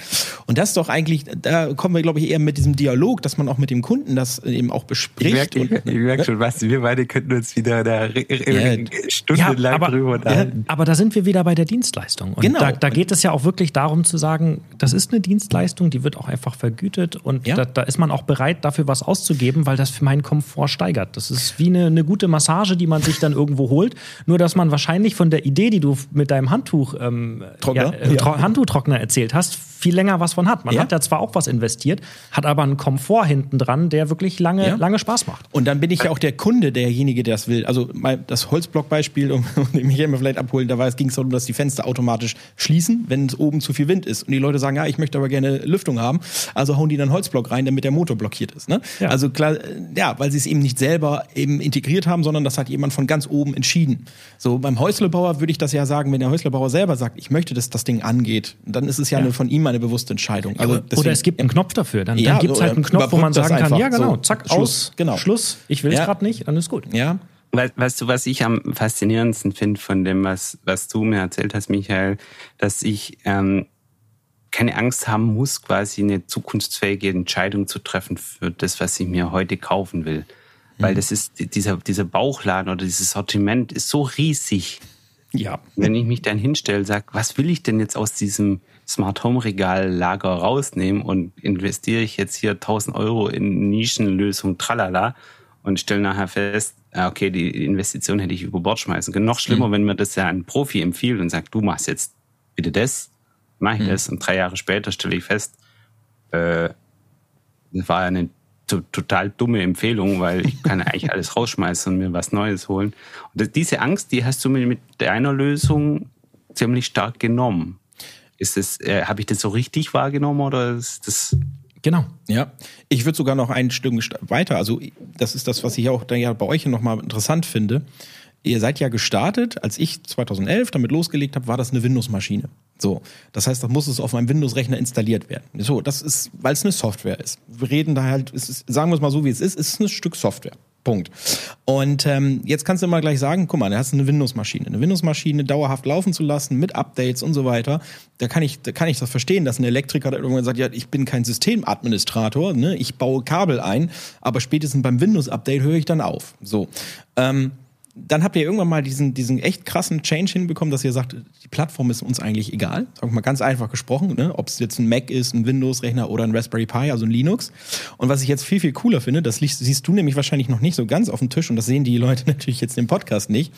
Und das ist doch eigentlich, da kommen wir, glaube ich, eher mit diesem Dialog, dass man auch mit dem Kunden das eben auch bespricht. Ich merke merk schon, was wir beide könnten uns wieder da ja, stundenlang ja, aber, drüber unterhalten. Ja, aber da sind wir wieder bei der Dienstleistung. Und genau. da, da geht es ja auch wirklich darum zu sagen, das ist eine Dienstleistung, die wird auch einfach vergütet und ja. da, da, ist man auch bereit, dafür was auszugeben, weil das für meinen Komfort steigert. Das ist wie eine, eine gute Massage, die man sich dann irgendwo holt, nur dass man wahrscheinlich von der Idee, die du mit deinem Handtuch ähm, Trockner? Ja, äh, ja. Handtuchtrockner erzählt hast, viel länger was von hat. Man ja. hat ja zwar auch was investiert, hat aber einen Komfort hinten dran, der wirklich lange, ja. lange Spaß macht. Und dann bin ich ja auch der Kunde, derjenige, der das will. Also das Holzblockbeispiel, um, um mich immer vielleicht abholen, da ging es darum, dass die Fenster automatisch schließen, wenn es oben zu viel Wind ist. Und die Leute sagen, ja, ich möchte aber gerne Lüftung haben. Also hauen die dann Holzblock rein, damit der Motor blockiert ist. Ne? Ja. Also klar, ja, weil sie es eben nicht selber eben integriert haben, sondern das hat jemand von ganz oben entschieden. So beim Häuslebauer würde ich das ja sagen, wenn der Häuslebauer selber sagt, ich möchte, dass das Ding angeht, dann ist es ja, eine von ihm eine bewusste Entscheidung. Also deswegen, oder es gibt einen Knopf dafür. Dann, ja, dann gibt es halt einen Knopf, wo man sagen kann, ja genau, zack, Schluss, aus, genau. Schluss, ich will es ja. gerade nicht, dann ist gut. Ja. Weißt du, was ich am faszinierendsten finde von dem, was, was du mir erzählt hast, Michael, dass ich ähm, keine Angst haben muss, quasi eine zukunftsfähige Entscheidung zu treffen für das, was ich mir heute kaufen will. Weil mhm. das ist, dieser, dieser Bauchladen oder dieses Sortiment ist so riesig. Ja. Wenn ich mich dann hinstelle, sage, was will ich denn jetzt aus diesem Smart Home Regal Lager rausnehmen und investiere ich jetzt hier 1000 Euro in Nischenlösung tralala und stelle nachher fest, okay, die Investition hätte ich über Bord schmeißen können. Noch schlimmer, mhm. wenn mir das ja ein Profi empfiehlt und sagt, du machst jetzt bitte das, mache ich mhm. das und drei Jahre später stelle ich fest, äh, das war eine total dumme Empfehlung, weil ich kann eigentlich alles rausschmeißen und mir was Neues holen. Und diese Angst, die hast du mir mit deiner Lösung ziemlich stark genommen. Ist das, äh, habe ich das so richtig wahrgenommen oder ist das? Genau, ja. Ich würde sogar noch ein Stück weiter. Also das ist das, was ich auch ja bei euch nochmal interessant finde. Ihr seid ja gestartet, als ich 2011 damit losgelegt habe, war das eine Windows-Maschine. So, das heißt, da muss es auf meinem Windows-Rechner installiert werden. So, das ist, weil es eine Software ist. Wir reden da halt, ist, sagen wir es mal so, wie es ist, ist ein Stück Software. Punkt. Und ähm, jetzt kannst du mal gleich sagen, guck mal, da hast du eine Windows-Maschine. Eine Windows-Maschine dauerhaft laufen zu lassen mit Updates und so weiter. Da kann ich, da kann ich das verstehen, dass ein Elektriker irgendwann sagt, ja, ich bin kein Systemadministrator, ne? ich baue Kabel ein, aber spätestens beim Windows-Update höre ich dann auf. So. Ähm, dann habt ihr irgendwann mal diesen, diesen echt krassen Change hinbekommen, dass ihr sagt, die Plattform ist uns eigentlich egal. Sagen wir mal ganz einfach gesprochen, ne? ob es jetzt ein Mac ist, ein Windows-Rechner oder ein Raspberry Pi, also ein Linux. Und was ich jetzt viel, viel cooler finde, das siehst du nämlich wahrscheinlich noch nicht so ganz auf dem Tisch und das sehen die Leute natürlich jetzt im Podcast nicht.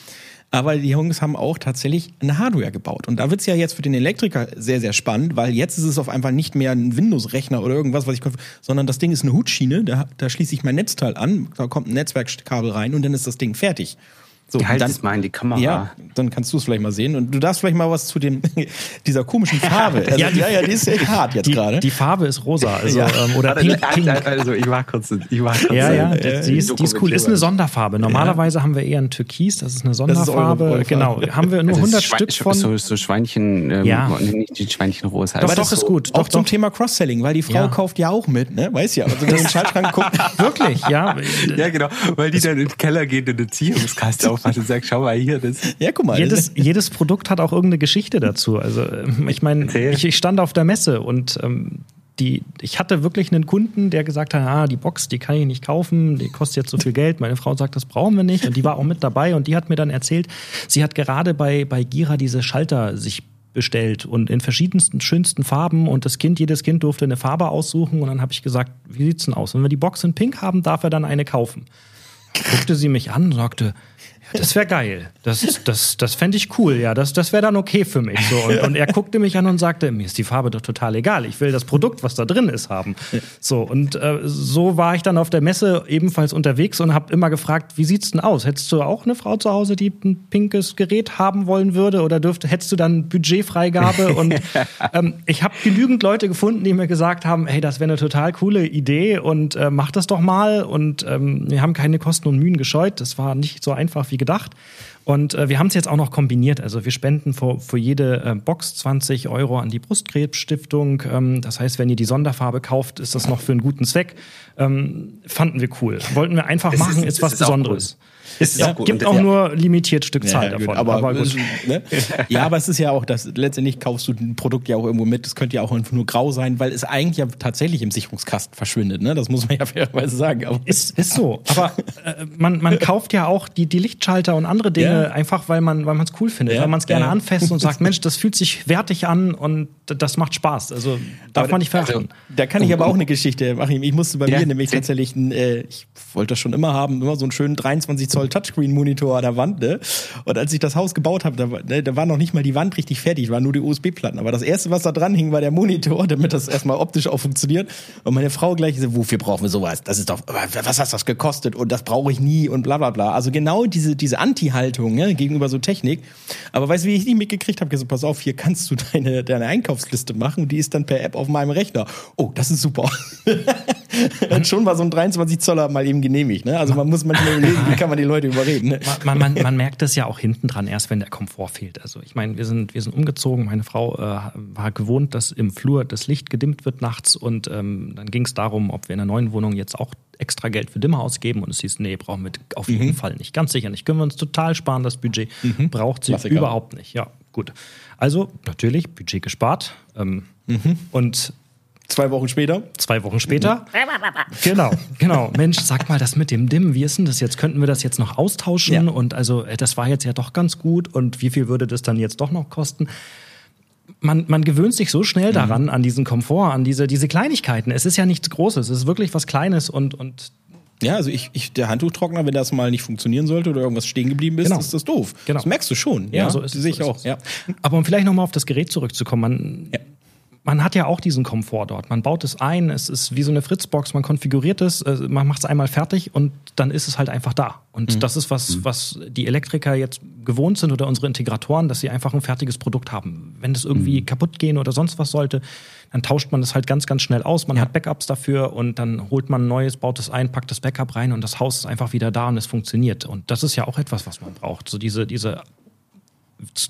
Aber die Jungs haben auch tatsächlich eine Hardware gebaut. Und da wird's ja jetzt für den Elektriker sehr, sehr spannend, weil jetzt ist es auf einmal nicht mehr ein Windows-Rechner oder irgendwas, was ich kaufe, sondern das Ding ist eine Hutschiene, da, da schließe ich mein Netzteil an, da kommt ein Netzwerkkabel rein und dann ist das Ding fertig. So, halte es mal in die Kamera. Ja, dann kannst du es vielleicht mal sehen. Und du darfst vielleicht mal was zu dem, dieser komischen Farbe. Also, ja, die, ja, ja, die ist echt hart jetzt gerade. Die Farbe ist rosa. Also, ja. ähm, oder pink, pink. Also ich war kurz, ich war kurz. Ja, ja, äh, die, ist, die ist cool. Ist eine Sonderfarbe. Normalerweise ja. haben wir eher ein Türkis, das ist eine Sonderfarbe. Ist genau. Haben wir nur 100 Stück von. So, so Schweinchen, ähm, ja. nicht die Schweinchen rosa. Doch, doch, ist gut. Auch zum Thema Cross-Selling, weil die Frau kauft ja auch mit, ne? Weiß ja. Also, wenn den Schaltschrank guckt. Wirklich, ja. Ja, genau. Weil die dann in den Keller geht und eine Ziehungskaste aufmacht und sagt, schau mal hier, das. Ja, guck mal. Jedes, jedes Produkt hat auch irgendeine Geschichte dazu. Also ähm, ich meine, ich, ich, stand auf der Messe und ähm, die, ich hatte wirklich einen Kunden, der gesagt hat, ah, die Box, die kann ich nicht kaufen, die kostet jetzt so viel Geld. Meine Frau sagt, das brauchen wir nicht. Und die war auch mit dabei und die hat mir dann erzählt, sie hat gerade bei, bei Gira diese Schalter sich bestellt und in verschiedensten schönsten Farben und das Kind, jedes Kind durfte eine Farbe aussuchen und dann habe ich gesagt, wie sieht's denn aus? Wenn wir die Box in Pink haben, darf er dann eine kaufen. Guckte sie mich an und sagte, das wäre geil. Das, das, das fände ich cool, ja. Das, das wäre dann okay für mich. So. Und, und, er guckte mich an und sagte, mir ist die Farbe doch total egal. Ich will das Produkt, was da drin ist, haben. So, und äh, so war ich dann auf der Messe ebenfalls unterwegs und habe immer gefragt, wie sieht's denn aus? Hättest du auch eine Frau zu Hause, die ein pinkes Gerät haben wollen würde? Oder dürfte, hättest du dann Budgetfreigabe? Und ähm, ich habe genügend Leute gefunden, die mir gesagt haben, hey, das wäre eine total coole Idee und äh, mach das doch mal. Und ähm, wir haben keine Kosten und Mühen gescheut. Das war nicht so einfach wie gedacht. Und äh, wir haben es jetzt auch noch kombiniert. Also wir spenden für, für jede äh, Box 20 Euro an die Brustkrebsstiftung. Ähm, das heißt, wenn ihr die Sonderfarbe kauft, ist das noch für einen guten Zweck. Ähm, fanden wir cool. Wollten wir einfach es machen, ist, ist was Besonderes. Cool. Es ja, gibt auch ja. nur limitiert Stückzahl ja, davon. Aber, aber gut. Ne? ja, aber es ist ja auch, dass letztendlich kaufst du ein Produkt ja auch irgendwo mit. Das könnte ja auch einfach nur grau sein, weil es eigentlich ja tatsächlich im Sicherungskasten verschwindet. Ne? Das muss man ja fairerweise sagen. Aber ist, ist so. Aber äh, man, man kauft ja auch die, die Lichtschalter und andere Dinge einfach, weil man weil es cool findet, weil man es gerne anfasst und sagt, Mensch, das fühlt sich wertig an und das macht Spaß. Also darf aber man nicht verachten. Also, da kann ich aber auch eine Geschichte machen. Ich musste bei mir nämlich tatsächlich, ein, äh, ich wollte das schon immer haben, immer so einen schönen 23 Zoll Touchscreen-Monitor an der Wand. Ne? Und als ich das Haus gebaut habe, da, ne, da war noch nicht mal die Wand richtig fertig, waren nur die USB-Platten. Aber das erste, was da dran hing, war der Monitor, damit das erstmal optisch auch funktioniert. Und meine Frau gleich so, wofür brauchen wir sowas? Das ist doch, was hat das gekostet? Und das brauche ich nie und bla bla bla. Also genau diese, diese Anti-Haltung ne, gegenüber so Technik. Aber weißt du, wie ich die mitgekriegt habe? gesagt, pass auf, hier kannst du deine, deine Einkaufsliste machen. Die ist dann per App auf meinem Rechner. Oh, das ist super. und schon war so ein 23 Zoller mal eben genehmigt. Ne? Also man muss manchmal überlegen, wie kann man die Leute überreden. Ne? Man, man, man merkt das ja auch hinten dran erst, wenn der Komfort fehlt. Also ich meine, wir sind, wir sind umgezogen. Meine Frau äh, war gewohnt, dass im Flur das Licht gedimmt wird nachts. Und ähm, dann ging es darum, ob wir in der neuen Wohnung jetzt auch extra Geld für Dimmer ausgeben. Und es hieß, nee, brauchen wir auf jeden mhm. Fall nicht. Ganz sicher nicht. Können wir uns total sparen, das Budget. Mhm. Braucht sie Klassiker. überhaupt nicht. Ja, gut. Also natürlich, Budget gespart. Ähm, mhm. Und Zwei Wochen später? Zwei Wochen später. genau, genau. Mensch, sag mal, das mit dem DIM, wie ist denn das jetzt? Könnten wir das jetzt noch austauschen? Ja. Und also, äh, das war jetzt ja doch ganz gut. Und wie viel würde das dann jetzt doch noch kosten? Man, man gewöhnt sich so schnell mhm. daran, mhm. an diesen Komfort, an diese, diese Kleinigkeiten. Es ist ja nichts Großes, es ist wirklich was Kleines und, und ja, also ich, ich, der Handtuchtrockner, wenn das mal nicht funktionieren sollte oder irgendwas stehen geblieben ist, genau. ist das doof. Genau. Das merkst du schon. Ja, ja? so ist das sehe ich so auch. Ja. Aber um vielleicht nochmal auf das Gerät zurückzukommen, man, ja man hat ja auch diesen Komfort dort. Man baut es ein, es ist wie so eine Fritzbox, man konfiguriert es, äh, man macht es einmal fertig und dann ist es halt einfach da. Und mhm. das ist was, mhm. was die Elektriker jetzt gewohnt sind oder unsere Integratoren, dass sie einfach ein fertiges Produkt haben. Wenn es irgendwie mhm. kaputt gehen oder sonst was sollte, dann tauscht man das halt ganz, ganz schnell aus. Man ja. hat Backups dafür und dann holt man ein neues, baut es ein, packt das Backup rein und das Haus ist einfach wieder da und es funktioniert. Und das ist ja auch etwas, was man braucht. So diese, diese,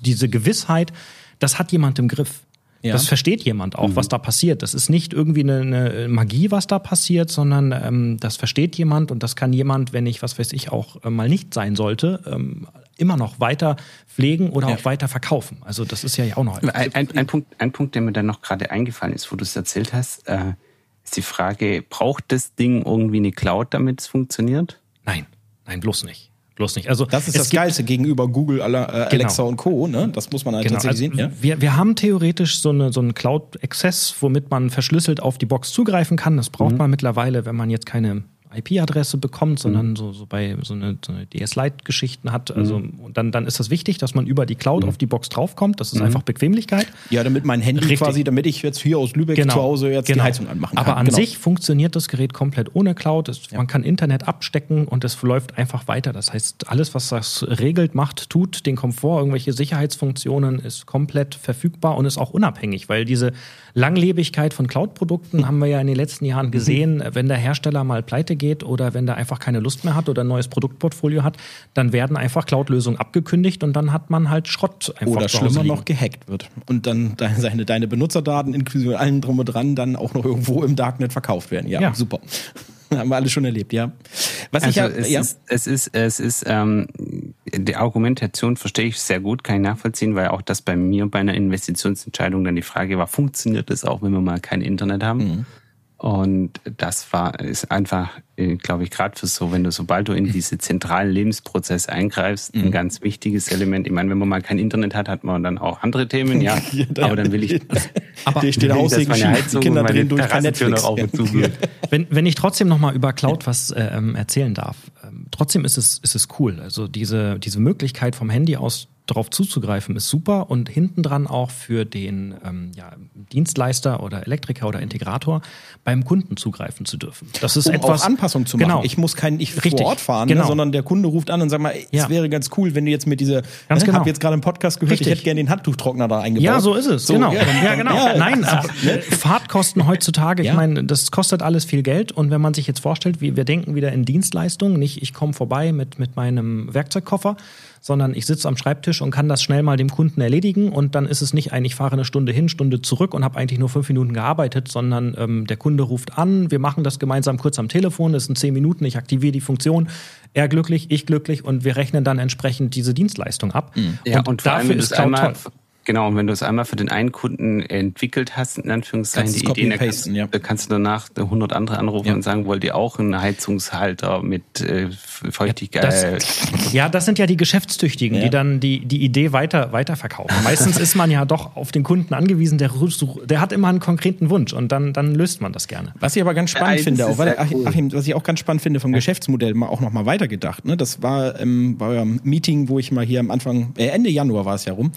diese Gewissheit, das hat jemand im Griff Ja. Das versteht jemand auch, mhm. was da passiert. Das ist nicht irgendwie eine, eine Magie, was da passiert, sondern ähm, das versteht jemand und das kann jemand, wenn ich, was weiß ich, auch äh, mal nicht sein sollte, ähm, immer noch weiter pflegen oder ja. auch weiter verkaufen. Also das ist ja auch noch. Ein, ein, ein, Punkt, ein Punkt, der mir dann noch gerade eingefallen ist, wo du es erzählt hast, äh, ist die Frage, braucht das Ding irgendwie eine Cloud, damit es funktioniert? Nein, nein, bloß nicht. Bloß nicht. Also das ist das Geilste gegenüber Google, äh, genau. Alexa genau. und Co. Ne? Das muss man halt genau. tatsächlich also sehen. Ja? Wir, wir haben theoretisch so, eine, so einen Cloud-Access, womit man verschlüsselt auf die Box zugreifen kann. Das braucht mhm. man mittlerweile, wenn man jetzt keine IP-Adresse bekommt, sondern mhm. so, so bei so eine, so eine DS-Lite-Geschichten hat. Also mhm. und dann, dann ist das wichtig, dass man über die Cloud mhm. auf die Box draufkommt. Das ist mhm. einfach Bequemlichkeit. Ja, damit mein Handy Richtig. quasi, damit ich jetzt hier aus Lübeck genau. zu Hause jetzt genau. die Heizung anmachen kann. Aber an genau. sich funktioniert das Gerät komplett ohne Cloud. Es, ja. Man kann Internet abstecken und es läuft einfach weiter. Das heißt, alles, was das regelt, macht, tut, den Komfort, irgendwelche Sicherheitsfunktionen, ist komplett verfügbar und ist auch unabhängig, weil diese Langlebigkeit von Cloud-Produkten haben wir ja in den letzten Jahren gesehen. Wenn der Hersteller mal pleite geht oder wenn der einfach keine Lust mehr hat oder ein neues Produktportfolio hat, dann werden einfach Cloud-Lösungen abgekündigt und dann hat man halt Schrott einfach Oder schlimmer noch gehackt wird und dann deine, deine Benutzerdaten inklusive allen drum und dran dann auch noch irgendwo im Darknet verkauft werden. Ja, ja. super. haben wir alle schon erlebt, ja. Was also ich es, ja? ist, es ist, es ist, ähm, die Argumentation verstehe ich sehr gut, kann ich nachvollziehen, weil auch das bei mir bei einer Investitionsentscheidung dann die Frage war, funktioniert das auch, wenn wir mal kein Internet haben? Mhm. Und das war, ist einfach, äh, glaube ich, gerade für so, wenn du, sobald du in diese zentralen Lebensprozesse eingreifst, ein mhm. ganz wichtiges Element. Ich meine, wenn man mal kein Internet hat, hat man dann auch andere Themen, ja. ja aber dann will ich, aber der steht will ich, dass meine Heizung Kinder und meine durch kein Netflix. Auch wenn, wenn ich trotzdem noch mal über Cloud was äh, ähm, erzählen darf, ähm, trotzdem ist es, ist es cool. Also diese, diese Möglichkeit vom Handy aus darauf zuzugreifen, ist super und hintendran auch für den ähm, ja, Dienstleister oder Elektriker oder Integrator beim Kunden zugreifen zu dürfen. Das ist um etwas auch Anpassung zu machen. Genau. Ich muss kein ich Richtig. vor Ort fahren, ne, genau. ne, sondern der Kunde ruft an und sagt mal, es ja. wäre ganz cool, wenn du jetzt mit dieser ganz ne, genau. habe jetzt gerade im Podcast gehört, Richtig. ich hätte gerne den Handtuchtrockner da eingebaut. Ja, so ist es. So, genau. Ja, ja genau. Ja, Nein, aber, ne? Fahrtkosten heutzutage, ich meine, das kostet alles viel Geld und wenn man sich jetzt vorstellt, wie wir denken wieder in Dienstleistungen, nicht ich komme vorbei mit mit meinem Werkzeugkoffer, sondern ich sitze am Schreibtisch und kann das schnell mal dem Kunden erledigen und dann ist es nicht ein, ich fahre eine Stunde hin, Stunde zurück und habe eigentlich nur fünf Minuten gearbeitet, sondern ähm, der Kunde ruft an, wir machen das gemeinsam kurz am Telefon, das sind zehn Minuten, ich aktiviere die Funktion, er glücklich, ich glücklich und wir rechnen dann entsprechend diese Dienstleistung ab. Mhm. Ja, und, und dafür ist Cloud toll. Genau, und wenn du es einmal für den einen Kunden entwickelt hast, in Anführungszeichen, die Idee, dann kannst, ja. kannst, du danach 100 andere anrufen ja. und sagen, wollt ihr auch einen Heizungshalter mit äh, Feuchtigkeit? Das, ja, das sind ja die Geschäftstüchtigen, ja. die dann die, die Idee weiter, weiterverkaufen. Meistens ist man ja doch auf den Kunden angewiesen, der, der hat immer einen konkreten Wunsch und dann, dann löst man das gerne. Was ich aber ganz spannend finde, auch, weil, cool. Achim, was ich auch ganz spannend finde vom Geschäftsmodell, mal auch nochmal weitergedacht. Ne? Das war ähm, bei eurem Meeting, wo ich mal hier am Anfang, äh, Ende Januar war es ja rum,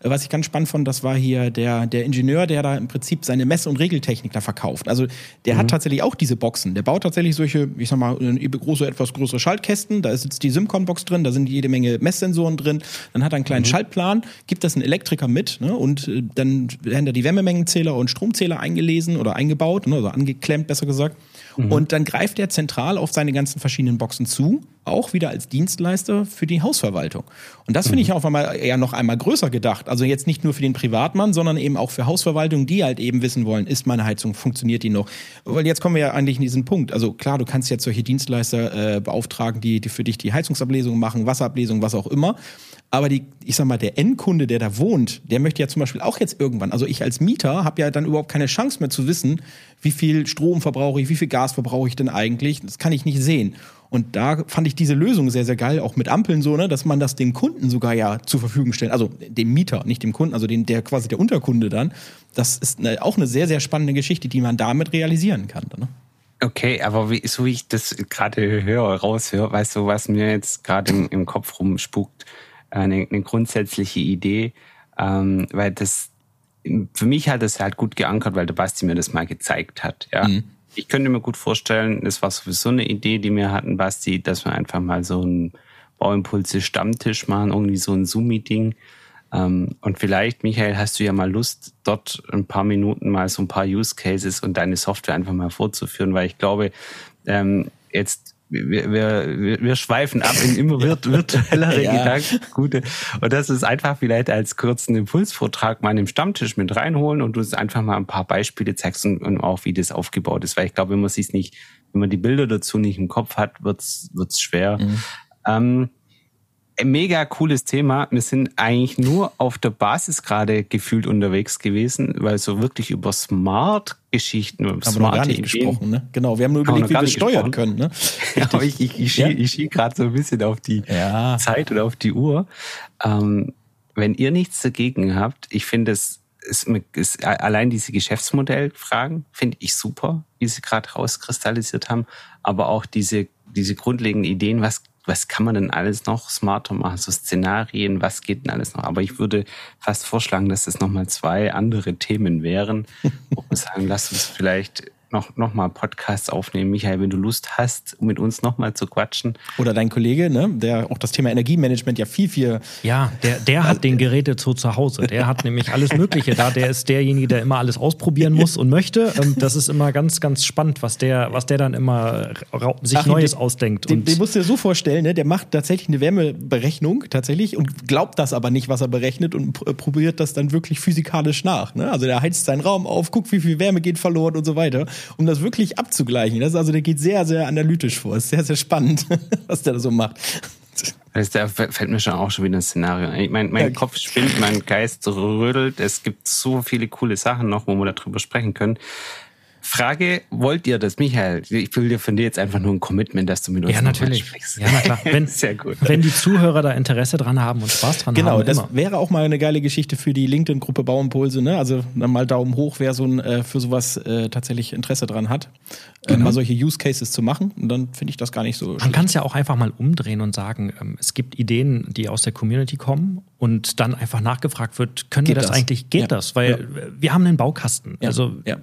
was ich ganz spannend fand, das war hier der, der Ingenieur, der da im Prinzip seine Mess- und Regeltechnik da verkauft. Also der mhm. hat tatsächlich auch diese Boxen. Der baut tatsächlich solche, ich sag mal, große, etwas größere Schaltkästen. Da ist jetzt die Simcon-Box drin, da sind jede Menge Messsensoren drin. Dann hat er einen kleinen mhm. Schaltplan, gibt das einen Elektriker mit ne? und äh, dann werden da die Wärmemengenzähler und Stromzähler eingelesen oder eingebaut, ne? also angeklemmt, besser gesagt. Mhm. Und dann greift er zentral auf seine ganzen verschiedenen Boxen zu, auch wieder als Dienstleister für die Hausverwaltung. Und das finde mhm. ich auch einmal eher noch einmal größer gedacht. Also jetzt nicht nur für den Privatmann, sondern eben auch für Hausverwaltung, die halt eben wissen wollen, ist meine Heizung, funktioniert die noch? Weil jetzt kommen wir ja eigentlich in diesen Punkt. Also klar, du kannst jetzt solche Dienstleister äh, beauftragen, die, die für dich die Heizungsablesung machen, Wasserablesung, was auch immer. Aber die, ich sag mal, der Endkunde, der da wohnt, der möchte ja zum Beispiel auch jetzt irgendwann, also ich als Mieter habe ja dann überhaupt keine Chance mehr zu wissen, wie viel Strom verbrauche ich, wie viel Gas verbrauche ich denn eigentlich. Das kann ich nicht sehen. Und da fand ich diese Lösung sehr, sehr geil, auch mit Ampeln so, ne, dass man das dem Kunden sogar ja zur Verfügung stellt. Also dem Mieter, nicht dem Kunden, also den, der quasi der Unterkunde dann. Das ist eine, auch eine sehr, sehr spannende Geschichte, die man damit realisieren kann. Ne? Okay, aber wie, so wie ich das gerade höre, raushöre, weißt du, was mir jetzt gerade im, im Kopf rumspukt, eine, eine grundsätzliche Idee, ähm, weil das für mich hat das halt gut geankert, weil der Basti mir das mal gezeigt hat. Ja. Mhm. Ich könnte mir gut vorstellen, das war sowieso eine Idee, die wir hatten, Basti, dass wir einfach mal so ein Bauimpulse Stammtisch machen, irgendwie so ein Zoom-Meeting. Ähm, und vielleicht, Michael, hast du ja mal Lust, dort ein paar Minuten mal so ein paar Use Cases und deine Software einfach mal vorzuführen, weil ich glaube, ähm, jetzt wir, wir, wir schweifen ab in immer virtuellere ja. Gedanken. Gute. Und das ist einfach vielleicht als kurzen Impulsvortrag mal im Stammtisch mit reinholen und du einfach mal ein paar Beispiele zeigst und, und auch, wie das aufgebaut ist. Weil ich glaube, wenn man sich nicht, wenn man die Bilder dazu nicht im Kopf hat, wird's wird's schwer. Mhm. Ähm, mega cooles Thema. Wir sind eigentlich nur auf der Basis gerade gefühlt unterwegs gewesen, weil so wirklich über Smart-Geschichten, über Haben wir gar nicht Ideen, gesprochen, ne? Genau, wir haben nur überlegt, wie wir steuern können. Ne? ja, ich, ich, ich ja? schie gerade so ein bisschen auf die ja. Zeit oder auf die Uhr. Ähm, wenn ihr nichts dagegen habt, ich finde es ist, ist, allein diese Geschäftsmodellfragen finde ich super, wie sie gerade rauskristallisiert haben, aber auch diese diese grundlegenden Ideen, was was kann man denn alles noch smarter machen? So Szenarien, was geht denn alles noch? Aber ich würde fast vorschlagen, dass das nochmal zwei andere Themen wären, wo wir sagen, lass uns vielleicht noch, noch mal Podcasts aufnehmen. Michael, wenn du Lust hast, mit uns noch mal zu quatschen. Oder dein Kollege, ne, der auch das Thema Energiemanagement ja viel, viel... Ja, der, der hat den Gerätezoo zu Hause. Der hat nämlich alles Mögliche da. Der ist derjenige, der immer alles ausprobieren muss und möchte. Und das ist immer ganz, ganz spannend, was der, was der dann immer sich Ach, Neues den, ausdenkt. Den, den musst du dir so vorstellen, ne, der macht tatsächlich eine Wärmeberechnung tatsächlich und glaubt das aber nicht, was er berechnet und probiert das dann wirklich physikalisch nach. Ne? Also der heizt seinen Raum auf, guckt, wie viel Wärme geht verloren und so weiter um das wirklich abzugleichen. Das ist also, der geht sehr, sehr analytisch vor. Ist sehr, sehr spannend, was der da so macht. Da fällt mir schon auch schon wieder ein Szenario. Ich mein, mein ja. Kopf spinnt, mein Geist rödelt. Es gibt so viele coole Sachen noch, wo wir darüber sprechen können. Frage, wollt ihr das, Michael? Ich will dir von dir jetzt einfach nur ein Commitment, dass du mit uns Ja, natürlich. Sprichst. Ja, na klar. Wenn, Sehr gut. Wenn die Zuhörer da Interesse dran haben und Spaß dran genau, haben. Genau, das wäre auch mal eine geile Geschichte für die LinkedIn-Gruppe Bauimpulse. Ne? Also dann mal Daumen hoch, wer so ein, äh, für sowas äh, tatsächlich Interesse dran hat, äh, genau. mal solche Use Cases zu machen. Und dann finde ich das gar nicht so Man kann es ja auch einfach mal umdrehen und sagen, ähm, es gibt Ideen, die aus der Community kommen und dann einfach nachgefragt wird, können geht wir das, das, eigentlich, geht ja. das? Weil ja. wir haben einen Baukasten. Ja. Also ja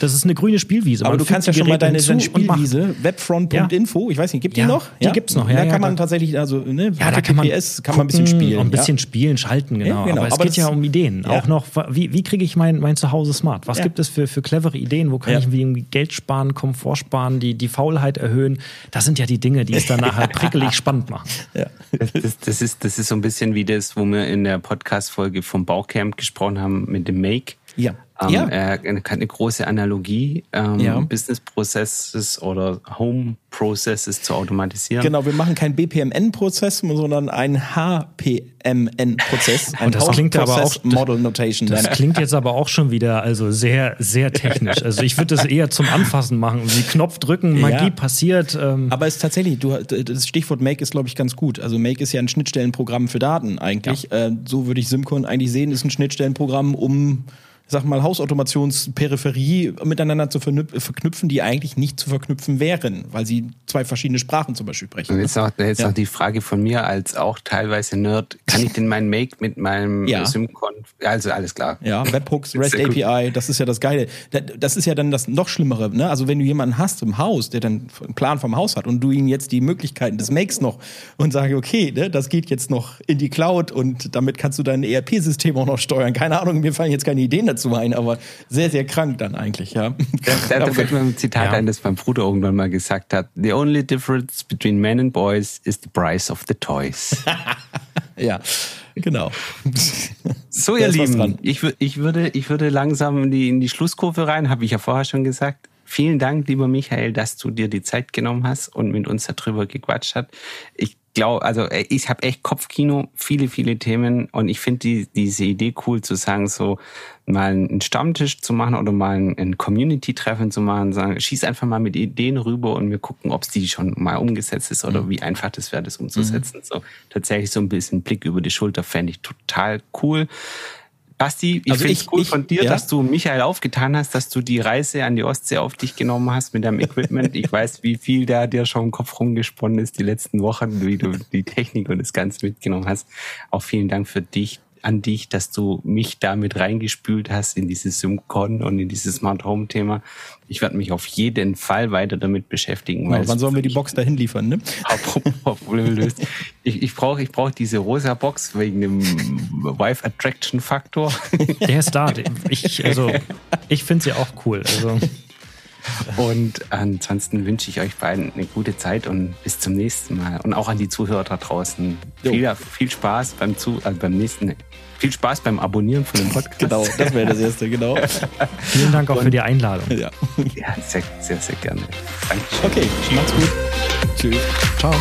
das ist eine grüne Spielwiese. Aber man du kannst ja schon mal deine, deine Spielwiese, webfront.info, ja. ich weiß nicht, gibt die ja, noch? Die ja? gibt's noch, ja. Da kann man tatsächlich, also, ne, ja, da kann man, PS, kann man ein bisschen spielen. Ein bisschen spielen, schalten, genau. genau. Aber es Aber geht ja um Ideen. Auch noch, wie, wie kriege ich mein, mein Zuhause smart? Was gibt es für, für clevere Ideen? Wo kann ich irgendwie Geld sparen, Komfort sparen, die, die Faulheit erhöhen? Das sind ja die Dinge, die es dann nachher prickelig spannend machen. Ja. Das, das, ist, das ist so ein bisschen wie das, wo wir in der Podcast-Folge vom Baucamp gesprochen haben mit dem Make. Ja. Ähm, ja. Er hat eine große Analogie, ähm, ja. Business Processes oder Home Processes zu automatisieren. Genau, wir machen keinen BPMN-Prozess, sondern einen HPMN-Prozess. Ein das klingt aber auch Model Notation. Das klingt jetzt aber auch schon wieder also sehr, sehr technisch. Also ich würde das eher zum Anfassen machen. Wie Knopf drücken, Magie ja. passiert. Ähm. Aber es ist tatsächlich, du, das Stichwort Make ist, glaube ich, ganz gut. Also Make ist ja ein Schnittstellenprogramm für Daten eigentlich. Ja. Äh, so würde ich Simcon eigentlich sehen, ist ein Schnittstellenprogramm, um sag mal, Hausautomationsperipherie miteinander zu verknüpfen, die eigentlich nicht zu verknüpfen wären, weil sie zwei verschiedene Sprachen zum Beispiel sprechen. Und jetzt noch, jetzt ja. noch die Frage von mir als auch teilweise Nerd. Kann ich denn mein Make mit meinem ja. Simcon, also alles klar. Ja, Webhooks, REST API, das ist ja das Geile. Das ist ja dann das noch Schlimmere. Ne? Also wenn du jemanden hast im Haus, der dann einen Plan vom Haus hat und du ihm jetzt die Möglichkeiten des Makes noch und sage, okay, ne, das geht jetzt noch in die Cloud und damit kannst du dein ERP-System auch noch steuern. Keine Ahnung, mir fallen jetzt keine Ideen dazu zu ein, aber sehr, sehr krank dann eigentlich, ja. Da, da fällt mir ein Zitat ja. ein, das mein Bruder irgendwann mal gesagt hat. The only difference between men and boys is the price of the toys. ja, genau. So, ihr Lieben, ich, ich, würde, ich würde langsam in die, in die Schlusskurve rein, habe ich ja vorher schon gesagt. Vielen Dank, lieber Michael, dass du dir die Zeit genommen hast und mit uns darüber gequatscht hast. Ich glaube, also äh, ich habe echt Kopfkino, viele, viele Themen und ich finde die, diese Idee cool zu sagen, so mal einen Stammtisch zu machen oder mal ein Community-Treffen zu machen, sagen, schieß einfach mal mit Ideen rüber und wir gucken, ob es die schon mal umgesetzt ist oder mhm. wie einfach das wäre, das umzusetzen. Mhm. So tatsächlich so ein bisschen Blick über die Schulter fände ich total cool. Basti, ich also finde es cool ich, von dir, ja? dass du Michael aufgetan hast, dass du die Reise an die Ostsee auf dich genommen hast mit deinem Equipment. ich weiß, wie viel da dir schon im Kopf rumgesponnen ist die letzten Wochen, wie du die Technik und das Ganze mitgenommen hast. Auch vielen Dank für dich, an dich, dass du mich damit reingespült hast in dieses SymCon und in dieses Smart Home Thema. Ich werde mich auf jeden Fall weiter damit beschäftigen. Ja, wann sollen wir die Box dahin liefern, ne? Probleme löst. Ich, ich brauche ich brauch diese rosa Box wegen dem Wife Attraction Faktor. Der ist da. Ich, also, ich finde sie auch cool. Also. Und ansonsten wünsche ich euch beiden eine gute Zeit und bis zum nächsten Mal. Und auch an die Zuhörer da draußen. Viel, viel, Spaß beim, Zu äh, beim nächsten. Viel Spaß beim Abonnieren von dem Podcast. Genau, das wäre das erste, genau. Vielen Dank auch und, für die Einladung. Ja, ja sehr, sehr, sehr gerne. Danke. Okay, macht's gut. Tschüss. Ciao.